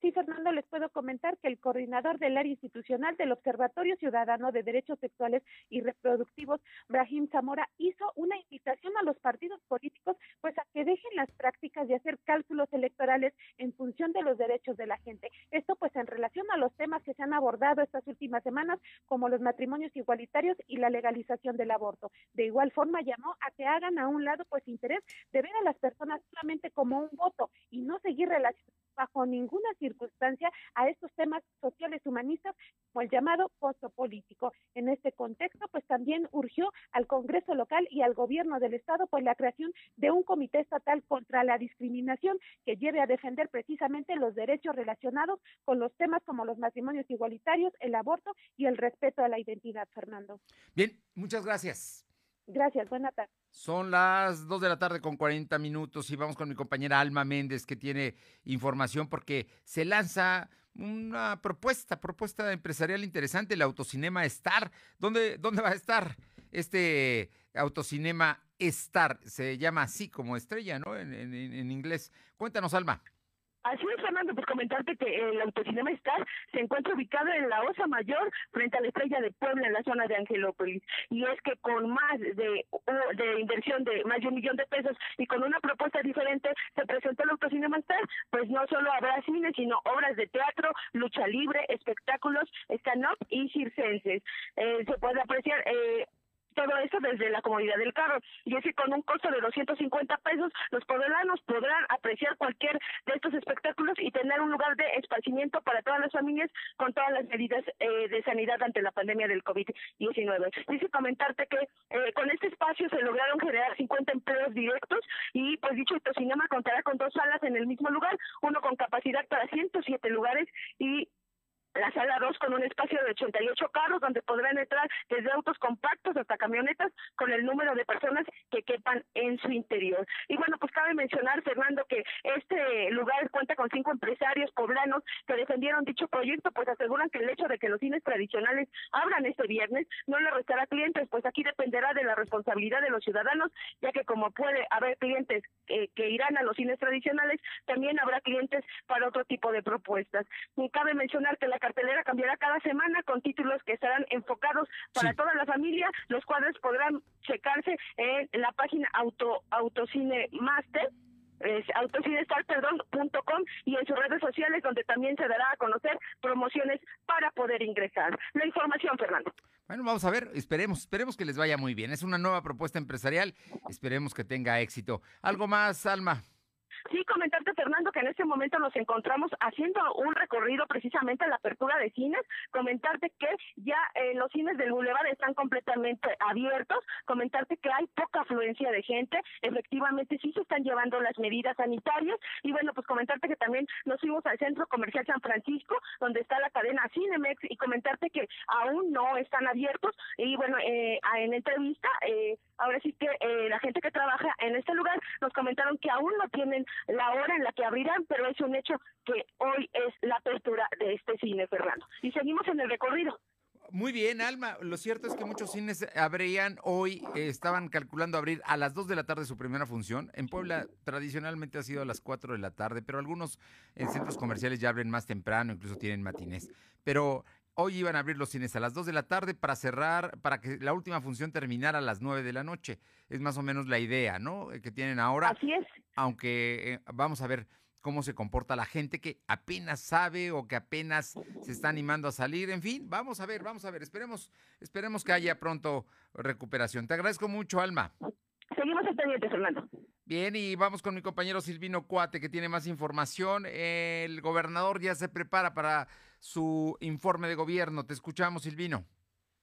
Sí, Fernando, les puedo comentar que el coordinador del área institucional del Observatorio Ciudadano de Derechos Sexuales y Reproductivos, Brahim Zamora, hizo una invitación a los partidos políticos pues a que dejen las prácticas de hacer cálculos electorales en función de los derechos de la gente. Esto pues en relación a los temas que se han abordado estas últimas semanas, como los matrimonios igualitarios y la legalización del aborto. De igual forma llamó a que hagan a un lado pues interés de ver a las personas solamente como un voto y no seguir relacionando bajo ninguna circunstancia a estos temas sociales humanistas como el llamado costo político. En este contexto, pues también urgió al Congreso local y al gobierno del Estado pues la creación de un comité estatal contra la discriminación que lleve a defender precisamente los derechos relacionados con los temas como los matrimonios igualitarios, el aborto y el respeto a la identidad, Fernando. Bien, muchas gracias. Gracias, buena tarde. Son las 2 de la tarde con 40 minutos y vamos con mi compañera Alma Méndez que tiene información porque se lanza una propuesta, propuesta empresarial interesante, el autocinema Star. ¿Dónde, dónde va a estar este autocinema Star? Se llama así como estrella, ¿no? En, en inglés. Cuéntanos, Alma. Así es, Fernando, pues comentarte que el Autocinema Star se encuentra ubicado en la Osa Mayor, frente a la Estrella de Puebla, en la zona de Angelópolis. Y es que con más de, de inversión de más de un millón de pesos y con una propuesta diferente, se presentó el Autocinema Star, pues no solo habrá cine, sino obras de teatro, lucha libre, espectáculos, stand-up y circenses. Eh, se puede apreciar... Eh, todo esto desde la comodidad del carro. Y es que con un costo de 250 pesos, los poblanos podrán apreciar cualquier de estos espectáculos y tener un lugar de esparcimiento para todas las familias con todas las medidas eh, de sanidad ante la pandemia del COVID-19. Dice comentarte que eh, con este espacio se lograron generar 50 empleos directos y pues dicho cinema contará con dos salas en el mismo lugar, uno con capacidad para 107 lugares y la sala 2 con un espacio de 88 carros donde podrán entrar desde autos compactos hasta camionetas con el número de personas que quepan en su interior. Y bueno, pues cabe mencionar, Fernando, que este lugar cuenta con cinco empresarios poblanos que defendieron dicho proyecto, pues aseguran que el hecho de que los cines tradicionales abran este viernes no le restará clientes, pues aquí dependerá de la responsabilidad de los ciudadanos, ya que como puede haber clientes que irán a los cines tradicionales, también habrá clientes para otro tipo de propuestas. Y cabe mencionar que la cartelera cambiará cada semana con títulos que estarán enfocados para toda la familia. Los cuadros podrán checarse en la página Auto Autocine Master es autocinestar.com y en sus redes sociales donde también se dará a conocer promociones para poder ingresar. La información, Fernando. Bueno, vamos a ver, esperemos, esperemos que les vaya muy bien. Es una nueva propuesta empresarial, esperemos que tenga éxito. ¿Algo más, Alma? Sí, comentarte, Que en este momento nos encontramos haciendo un recorrido precisamente a la apertura de cines. Comentarte que ya eh, los cines del Boulevard están completamente abiertos. Comentarte que hay poca afluencia de gente. Efectivamente, sí se están llevando las medidas sanitarias. Y bueno, pues comentarte que también nos fuimos al Centro Comercial San Francisco, donde está la cadena Cinemex, y comentarte que aún no están abiertos. Y bueno, eh, en entrevista, eh, ahora sí que la gente que trabaja en este lugar nos comentaron que aún no tienen la hora en la que abrirán, pero es un hecho que hoy es la apertura de este cine, Fernando. Y seguimos en el recorrido. Muy bien, Alma. Lo cierto es que muchos cines abrían hoy, eh, estaban calculando abrir a las 2 de la tarde su primera función. En Puebla tradicionalmente ha sido a las 4 de la tarde, pero algunos en centros comerciales ya abren más temprano, incluso tienen matinés. Pero hoy iban a abrir los cines a las 2 de la tarde para cerrar, para que la última función terminara a las 9 de la noche. Es más o menos la idea, ¿no? Eh, Que tienen ahora. Así es. Aunque eh, vamos a ver cómo se comporta la gente que apenas sabe o que apenas se está animando a salir. En fin, vamos a ver, vamos a ver. Esperemos, esperemos que haya pronto recuperación. Te agradezco mucho, Alma. Seguimos al pendiente, Fernando. Bien, y vamos con mi compañero Silvino Cuate, que tiene más información. El gobernador ya se prepara para su informe de gobierno. Te escuchamos, Silvino.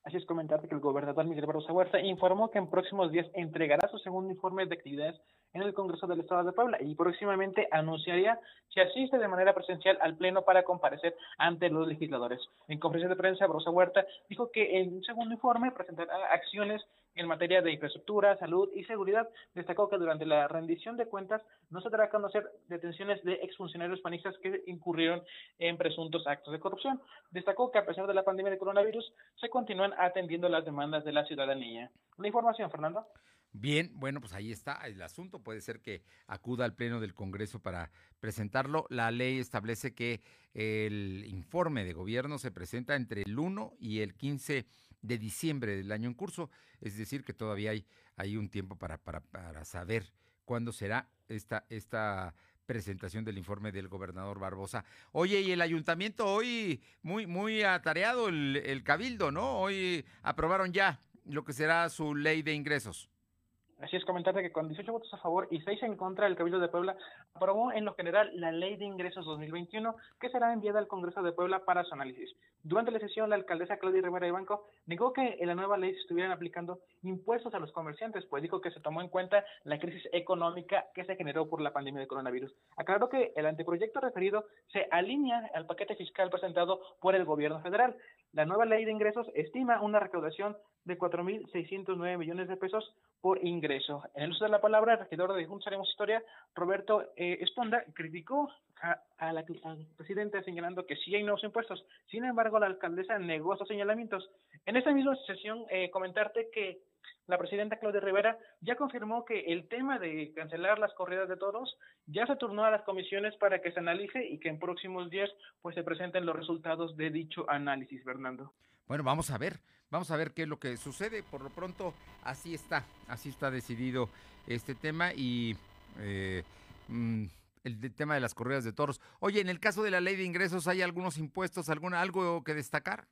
Así es, comentarte que el gobernador Miguel Barroso Huerta informó que en próximos días entregará su segundo informe de actividades en el Congreso del Estado de Puebla y próximamente anunciaría si asiste de manera presencial al Pleno para comparecer ante los legisladores. En conferencia de prensa, Barroso Huerta dijo que en un segundo informe presentará acciones en materia de infraestructura, salud y seguridad. Destacó que durante la rendición de cuentas no se dará a conocer detenciones de exfuncionarios panistas que incurrieron en presuntos actos de corrupción. Destacó que a pesar de la pandemia de coronavirus, se continúan atendiendo las demandas de la ciudadanía. La información, Fernando. Bien, bueno, pues ahí está el asunto. Puede ser que acuda al Pleno del Congreso para presentarlo. La ley establece que el informe de gobierno se presenta entre el 1 y el 15 de diciembre del año en curso. Es decir, que todavía hay, hay un tiempo para, para, para saber cuándo será esta, esta presentación del informe del gobernador Barbosa. Oye, y el ayuntamiento hoy muy, muy atareado, el, el cabildo, ¿no? Hoy aprobaron ya lo que será su ley de ingresos. Así es, comentarte que con 18 votos a favor y 6 en contra, el Cabildo de Puebla aprobó en lo general la Ley de Ingresos 2021, que será enviada al Congreso de Puebla para su análisis. Durante la sesión, la alcaldesa Claudia Rivera de Banco negó que en la nueva ley se estuvieran aplicando impuestos a los comerciantes, pues dijo que se tomó en cuenta la crisis económica que se generó por la pandemia de coronavirus. Aclaró que el anteproyecto referido se alinea al paquete fiscal presentado por el gobierno federal. La nueva ley de ingresos estima una recaudación de 4.609 millones de pesos por ingreso. En el uso de la palabra, el regidor de Juntos Haremos Historia, Roberto eh, Esponda, criticó a, la al presidente señalando que sí hay nuevos impuestos. Sin embargo, la alcaldesa negó esos señalamientos. En esta misma sesión, eh, comentarte que la presidenta Claudia Rivera ya confirmó que el tema de cancelar las corridas de toros ya se turnó a las comisiones para que se analice y que en próximos días pues se presenten los resultados de dicho análisis, Fernando. Bueno, vamos a ver, vamos a ver qué es lo que sucede. Por lo pronto, así está, así está decidido este tema y eh, mm, el tema de las corridas de toros. Oye, en el caso de la ley de ingresos, ¿hay algunos impuestos, alguna, algo que destacar?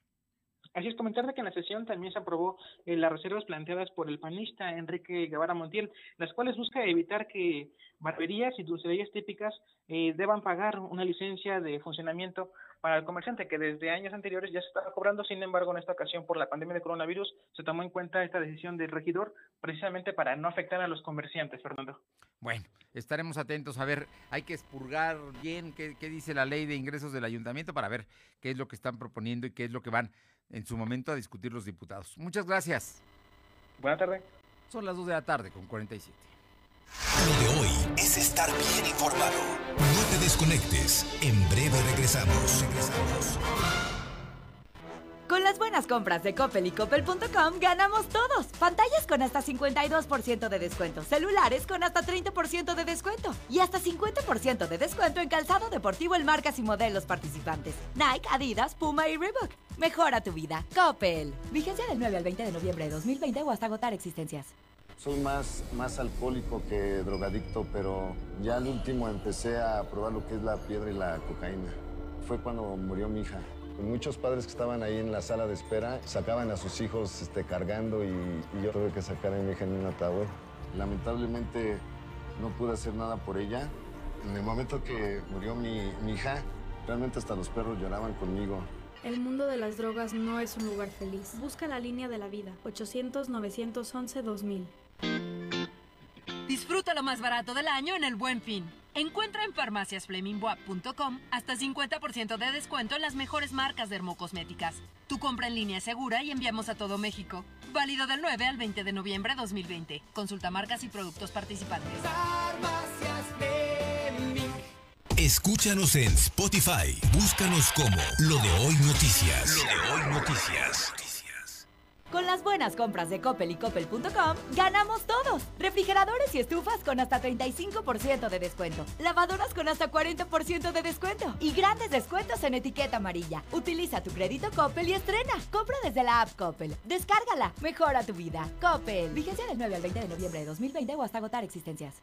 Así es, comentar que en la sesión también se aprobó eh, las reservas planteadas por el panista Enrique Guevara Montiel, las cuales busca evitar que barberías y dulcerías típicas eh, deban pagar una licencia de funcionamiento para el comerciante que desde años anteriores ya se estaba cobrando, sin embargo en esta ocasión por la pandemia de coronavirus se tomó en cuenta esta decisión del regidor precisamente para no afectar a los comerciantes, Fernando. Bueno, estaremos atentos a ver, hay que expurgar bien qué, qué dice la ley de ingresos del ayuntamiento para ver qué es lo que están proponiendo y qué es lo que van en su momento a discutir los diputados. Muchas gracias. Buenas tardes. Son las 2 de la tarde con 47. Lo de hoy es estar bien informado. No te desconectes. En breve regresamos. Regresamos. Con las buenas compras de Coppel y Coppel.com ganamos todos. Pantallas con hasta 52% de descuento, celulares con hasta 30% de descuento y hasta 50% de descuento en calzado deportivo en marcas y modelos participantes. Nike, Adidas, Puma y Reebok. Mejora tu vida. Coppel. Vigencia del 9 al 20 de noviembre de 2020 o hasta agotar existencias. Soy más, más alcohólico que drogadicto, pero ya al último empecé a probar lo que es la piedra y la cocaína. Fue cuando murió mi hija. Muchos padres que estaban ahí en la sala de espera sacaban a sus hijos este, cargando y, y yo tuve que sacar a mi hija en un ataúd. Lamentablemente no pude hacer nada por ella. En el momento que murió mi, mi hija, realmente hasta los perros lloraban conmigo. El mundo de las drogas no es un lugar feliz. Busca la línea de la vida. 800-911-2000. Disfruta lo más barato del año en el Buen Fin. Encuentra en farmaciasflemingboa.com hasta 50% de descuento en las mejores marcas dermocosméticas. Tu compra en línea es segura y enviamos a todo México. Válido del 9 al 20 de noviembre de 2020. Consulta marcas y productos participantes. Escúchanos en Spotify. Búscanos como Lo de Hoy Noticias. Lo de Hoy Noticias. Con las buenas compras de Coppel y Coppel.com, ganamos todos. Refrigeradores y estufas con hasta 35% de descuento. Lavadoras con hasta 40% de descuento. Y grandes descuentos en etiqueta amarilla. Utiliza tu crédito Coppel y estrena. Compra desde la app Coppel. Descárgala. Mejora tu vida. Coppel. Vigencia del 9 al 20 de noviembre de 2020 o hasta agotar existencias.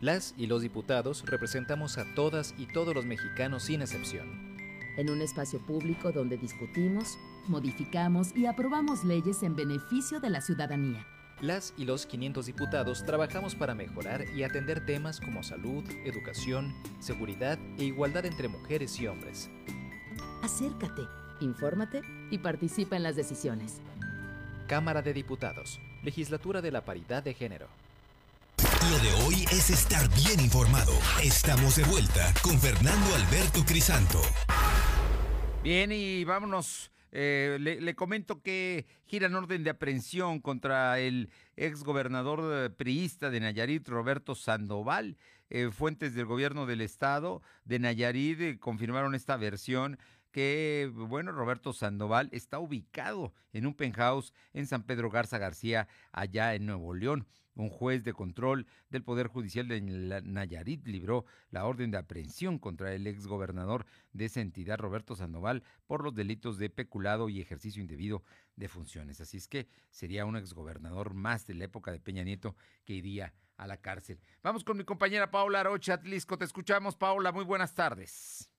Las y los diputados representamos a todas y todos los mexicanos sin excepción. En un espacio público donde discutimos modificamos y aprobamos leyes en beneficio de la ciudadanía. Las y los 500 diputados trabajamos para mejorar y atender temas como salud, educación, seguridad e igualdad entre mujeres y hombres. Acércate, infórmate y participa en las decisiones. Cámara de Diputados, Legislatura de la Paridad de Género. Lo de hoy es estar bien informado. Estamos de vuelta con Fernando Alberto Crisanto. Bien, y vámonos eh, le, comento que giran orden de aprehensión contra el exgobernador eh, priista de Nayarit, Roberto Sandoval. Eh, fuentes del gobierno del estado de Nayarit confirmaron esta versión que, bueno, Roberto Sandoval está ubicado en un penthouse en San Pedro Garza García, allá en Nuevo León. Un juez de control del Poder Judicial de Nayarit libró la orden de aprehensión contra el exgobernador de esa entidad, Roberto Sandoval, por los delitos de peculado y ejercicio indebido de funciones. Así es que sería un exgobernador más de la época de Peña Nieto que iría a la cárcel. Vamos con mi compañera Paula Arocha Atlisco. Te escuchamos, Paula. Muy buenas tardes.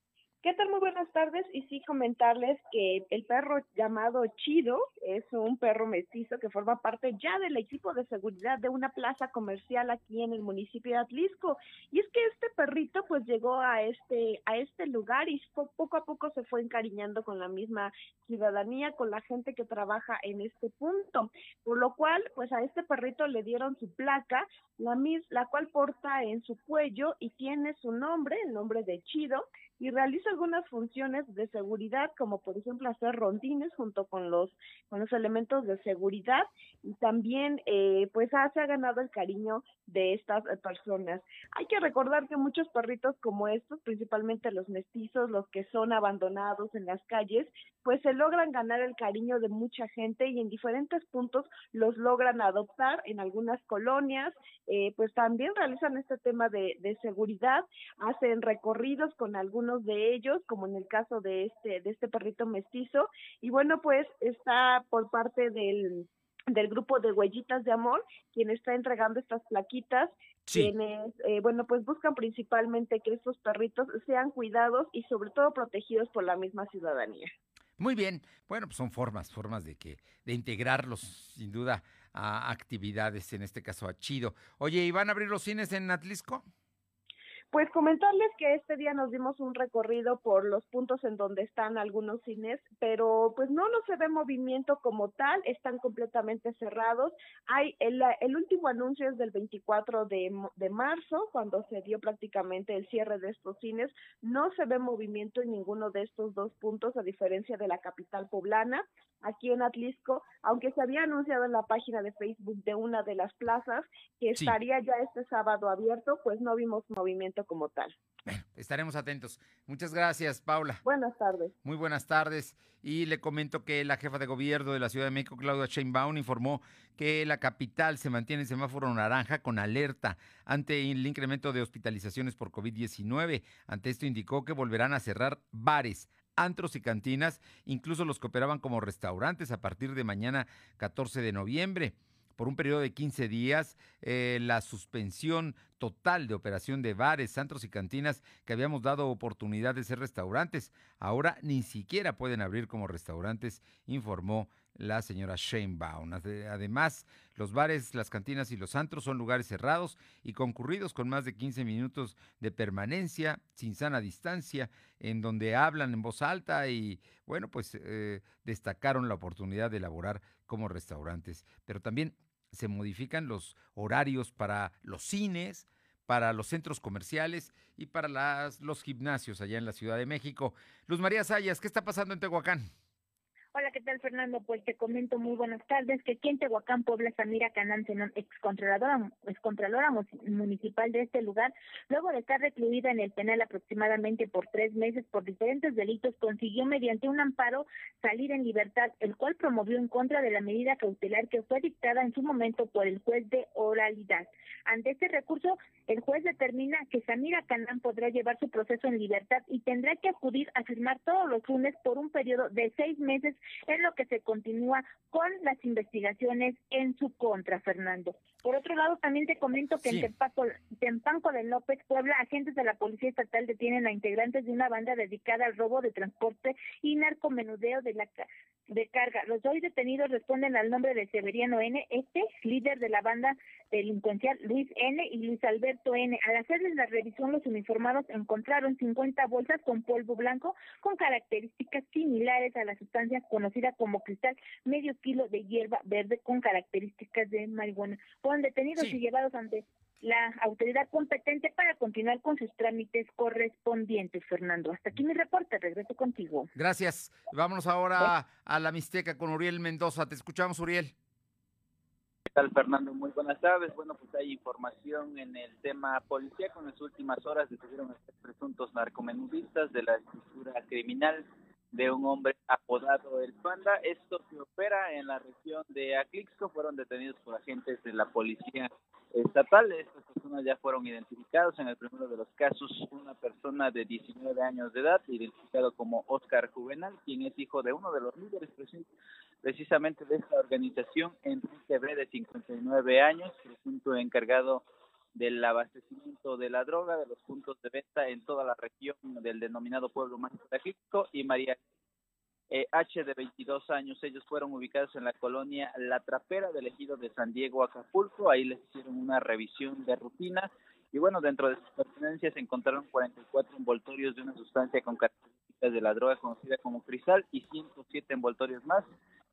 ¿Qué tal? Muy buenas tardes. Y sí comentarles que el perro llamado Chido es un perro mestizo que forma parte ya del equipo de seguridad de una plaza comercial aquí en el municipio de Atlisco. Y es que este perrito pues llegó a este a este lugar y poco a poco se fue encariñando con la misma ciudadanía, con la gente que trabaja en este punto. Por lo cual pues a este perrito le dieron su placa, la mis, la cual porta en su cuello y tiene su nombre, el nombre de Chido y realiza algunas funciones de seguridad, como por ejemplo hacer rondines junto con los, con los elementos de seguridad y también eh, pues ha, se ha ganado el cariño de estas personas. Hay que recordar que muchos perritos como estos, principalmente los mestizos, los que son abandonados en las calles, pues se logran ganar el cariño de mucha gente y en diferentes puntos los logran adoptar en algunas colonias, eh, pues también realizan este tema de, de seguridad, hacen recorridos con algunos de ellos, como en el caso de este, de este perrito mestizo, y bueno, pues está por parte del del grupo de Huellitas de Amor, quien está entregando estas plaquitas, quienes, eh, bueno, pues buscan principalmente que estos perritos sean cuidados y sobre todo protegidos por la misma ciudadanía. Muy bien, bueno, pues son formas, formas de que, de integrarlos, sin duda, a actividades, en este caso a Chido. Oye, ¿y van a abrir los cines en Atlisco? Pues comentarles que este día nos dimos un recorrido por los puntos en donde están algunos cines, pero pues no, no se ve movimiento como tal, están completamente cerrados. Hay el, el último anuncio es del 24 de, de marzo, cuando se dio prácticamente el cierre de estos cines. No se ve movimiento en ninguno de estos dos puntos, a diferencia de la capital poblana. Aquí en Atlisco, aunque se había anunciado en la página de Facebook de una de las plazas que estaría ya este sábado abierto, pues no vimos movimiento como tal. Bueno, estaremos atentos. Muchas gracias, Paula. Buenas tardes. Muy buenas tardes. Y le comento que la jefa de gobierno de la Ciudad de México, Claudia Sheinbaum, informó que la capital se mantiene en semáforo naranja con alerta ante el incremento de hospitalizaciones por COVID-19. Ante esto indicó que volverán a cerrar bares, antros y cantinas, incluso los que operaban como restaurantes a partir de mañana 14 de noviembre por un periodo de 15 días eh, la suspensión total de operación de bares, santos y cantinas que habíamos dado oportunidad de ser restaurantes. Ahora ni siquiera pueden abrir como restaurantes, informó la señora Sheinbaum. Además, los bares, las cantinas y los antros son lugares cerrados y concurridos con más de 15 minutos de permanencia, sin sana distancia, en donde hablan en voz alta y, bueno, pues eh, destacaron la oportunidad de elaborar como restaurantes. Pero también se modifican los horarios para los cines, para los centros comerciales y para los gimnasios allá en la Ciudad de México. Luz María Sayas, ¿qué está pasando en Tehuacán? Hola, ¿qué tal Fernando? Pues te comento muy buenas tardes que aquí en Tehuacán, Puebla, Samira Canán excontroladora, excontroladora municipal de este lugar, luego de estar recluida en el penal aproximadamente por tres meses por diferentes delitos, consiguió mediante un amparo salir en libertad, el cual promovió en contra de la medida cautelar que fue dictada en su momento por el juez de oralidad. Ante este recurso, el juez determina que Samira Canán podrá llevar su proceso en libertad y tendrá que acudir a firmar todos los lunes por un periodo de seis meses en lo que se continúa con las investigaciones en su contra, Fernando. Por otro lado, también te comento que en Tempanco de López, Puebla, agentes de la Policía Estatal detienen a integrantes de una banda dedicada al robo de transporte y narcomenudeo de la de carga. Los dos detenidos responden al nombre de Severiano N., este líder de la banda delincuencial Luis N. y Luis Alberto N. Al hacerles la revisión, los uniformados encontraron 50 bolsas con polvo blanco con características similares a las sustancias conocidas como cristal, medio kilo de hierba verde con características de marihuana. Fueron detenidos y llevados ante la autoridad competente para continuar con sus trámites correspondientes, Fernando. Hasta aquí mi reporte, regreso contigo. Gracias. Vámonos ahora a la Mixteca con Uriel Mendoza. Te escuchamos, Uriel. ¿Qué tal, Fernando? Muy buenas tardes. Bueno, pues hay información en el tema policía. Con las últimas horas detuvieron a tres presuntos narcomenudistas de la estructura criminal de un hombre apodado El Panda. Esto se opera en la región de Aclixco. Fueron detenidos por agentes de la policía estatal. Estas personas ya fueron identificados. En el primero de los casos, una persona de 19 años de edad, identificado como Oscar Juvenal, quien es hijo de uno de los líderes precisamente de esta organización, Enrique B, de 59 años, presunto encargado del abastecimiento de la droga, de los puntos de venta en toda la región del denominado pueblo mágico de Aclixco, y María eh, H de 22 años. Ellos fueron ubicados en la colonia La Trapera del ejido de San Diego, Acapulco. Ahí les hicieron una revisión de rutina. Y bueno, dentro de sus pertenencias se encontraron 44 envoltorios de una sustancia con características de la droga conocida como cristal y 107 envoltorios más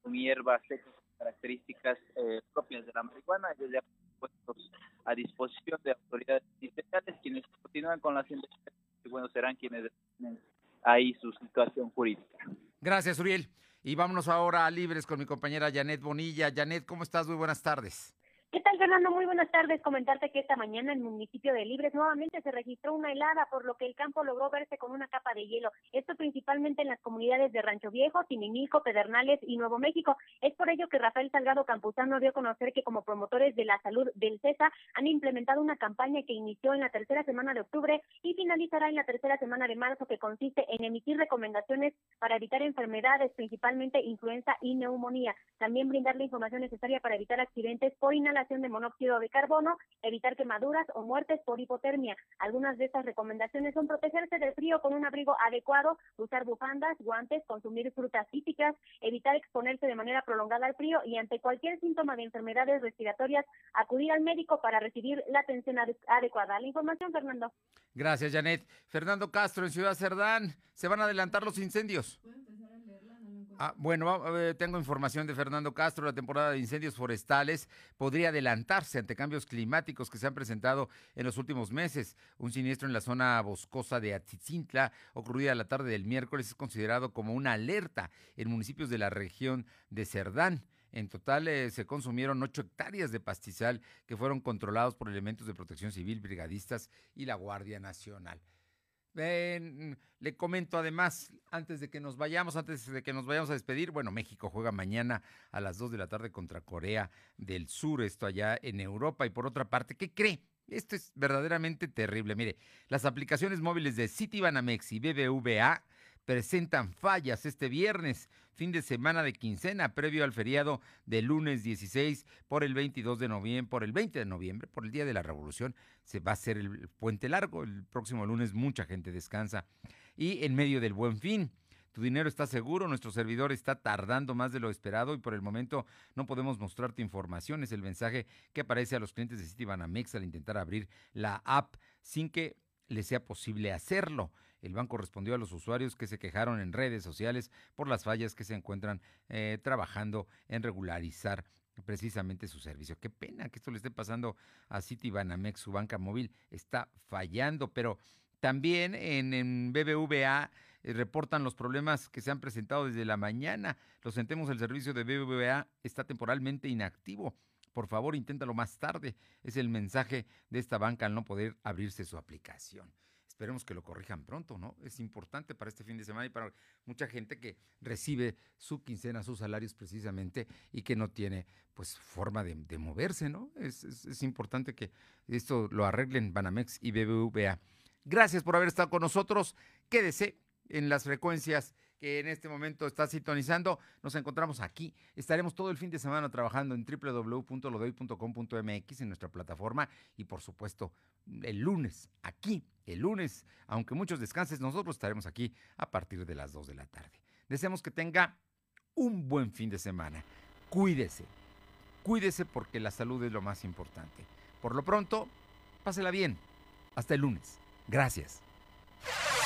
con hierbas secas características eh, propias de la marihuana. Ellos ya puestos a disposición de autoridades judiciales quienes continúan con las investigaciones bueno, serán quienes definen ahí su situación jurídica. Gracias, Uriel. Y vámonos ahora a Libres con mi compañera Janet Bonilla. Janet, ¿cómo estás? Muy buenas tardes. ¿Qué tal, Fernando? Muy buenas tardes. Comentarte que esta mañana en el municipio de Libres nuevamente se registró una helada, por lo que el campo logró verse con una capa de hielo. Esto principalmente en las comunidades de Rancho Viejo, Tinimilco, Pedernales y Nuevo México. Es por ello que Rafael Salgado Campuzano dio a conocer que como promotores de la salud del CESA han implementado una campaña que inició en la tercera semana de octubre y finalizará en la tercera semana de marzo, que consiste en emitir recomendaciones para evitar enfermedades, principalmente influenza y neumonía. También brindar la información necesaria para evitar accidentes por inhalación de monóxido de carbono, evitar quemaduras o muertes por hipotermia. Algunas de estas recomendaciones son protegerse del frío con un abrigo adecuado, usar bufandas, guantes, consumir frutas típicas, evitar exponerse de manera prolongada al frío y ante cualquier síntoma de enfermedades respiratorias, acudir al médico para recibir la atención adecuada. La información, Fernando. Gracias, Janet. Fernando Castro, en Ciudad Cerdán, ¿se van a adelantar los incendios? Ah, bueno, tengo información de Fernando Castro. La temporada de incendios forestales podría adelantarse ante cambios climáticos que se han presentado en los últimos meses. Un siniestro en la zona boscosa de Atzitzintla, ocurrida la tarde del miércoles, es considerado como una alerta en municipios de la región de Cerdán. En total eh, se consumieron ocho hectáreas de pastizal que fueron controlados por elementos de protección civil, brigadistas y la Guardia Nacional le comento además, antes de que nos vayamos, antes de que nos vayamos a despedir, bueno, México juega mañana a las 2 de la tarde contra Corea del Sur, esto allá en Europa. Y por otra parte, ¿qué cree? Esto es verdaderamente terrible. Mire, las aplicaciones móviles de Citibanamex y BBVA presentan fallas este viernes, fin de semana de quincena, previo al feriado de lunes 16 por el 22 de noviembre, por el 20 de noviembre, por el Día de la Revolución. Se va a hacer el puente largo, el próximo lunes mucha gente descansa. Y en medio del buen fin. Tu dinero está seguro, nuestro servidor está tardando más de lo esperado y por el momento no podemos mostrarte información. Es el mensaje que aparece a los clientes de Citibanamex al intentar abrir la app sin que les sea posible hacerlo. El banco respondió a los usuarios que se quejaron en redes sociales por las fallas que se encuentran eh, trabajando en regularizar precisamente su servicio. Qué pena que esto le esté pasando a Citibanamex, su banca móvil está fallando, pero También en, en BBVA eh, reportan los problemas que se han presentado desde la mañana. Lo sentemos, el servicio de BBVA está temporalmente inactivo. Por favor, inténtalo más tarde. Es el mensaje de esta banca al no poder abrirse su aplicación. Esperemos que lo corrijan pronto, ¿no? Es importante para este fin de semana y para mucha gente que recibe su quincena, sus salarios precisamente y que no tiene pues forma de, moverse, ¿no? Es, es importante que esto lo arreglen Banamex y BBVA. Gracias por haber estado con nosotros. Quédese en las frecuencias que en este momento está sintonizando. Nos encontramos aquí. Estaremos todo el fin de semana trabajando en www.lodoy.com.mx en nuestra plataforma y por supuesto el lunes aquí, el lunes, aunque muchos descanses, nosotros estaremos aquí a partir de las 2 de la tarde. Deseamos que tenga un buen fin de semana. Cuídese. Cuídese porque la salud es lo más importante. Por lo pronto, pásela bien. Hasta el lunes. Gracias.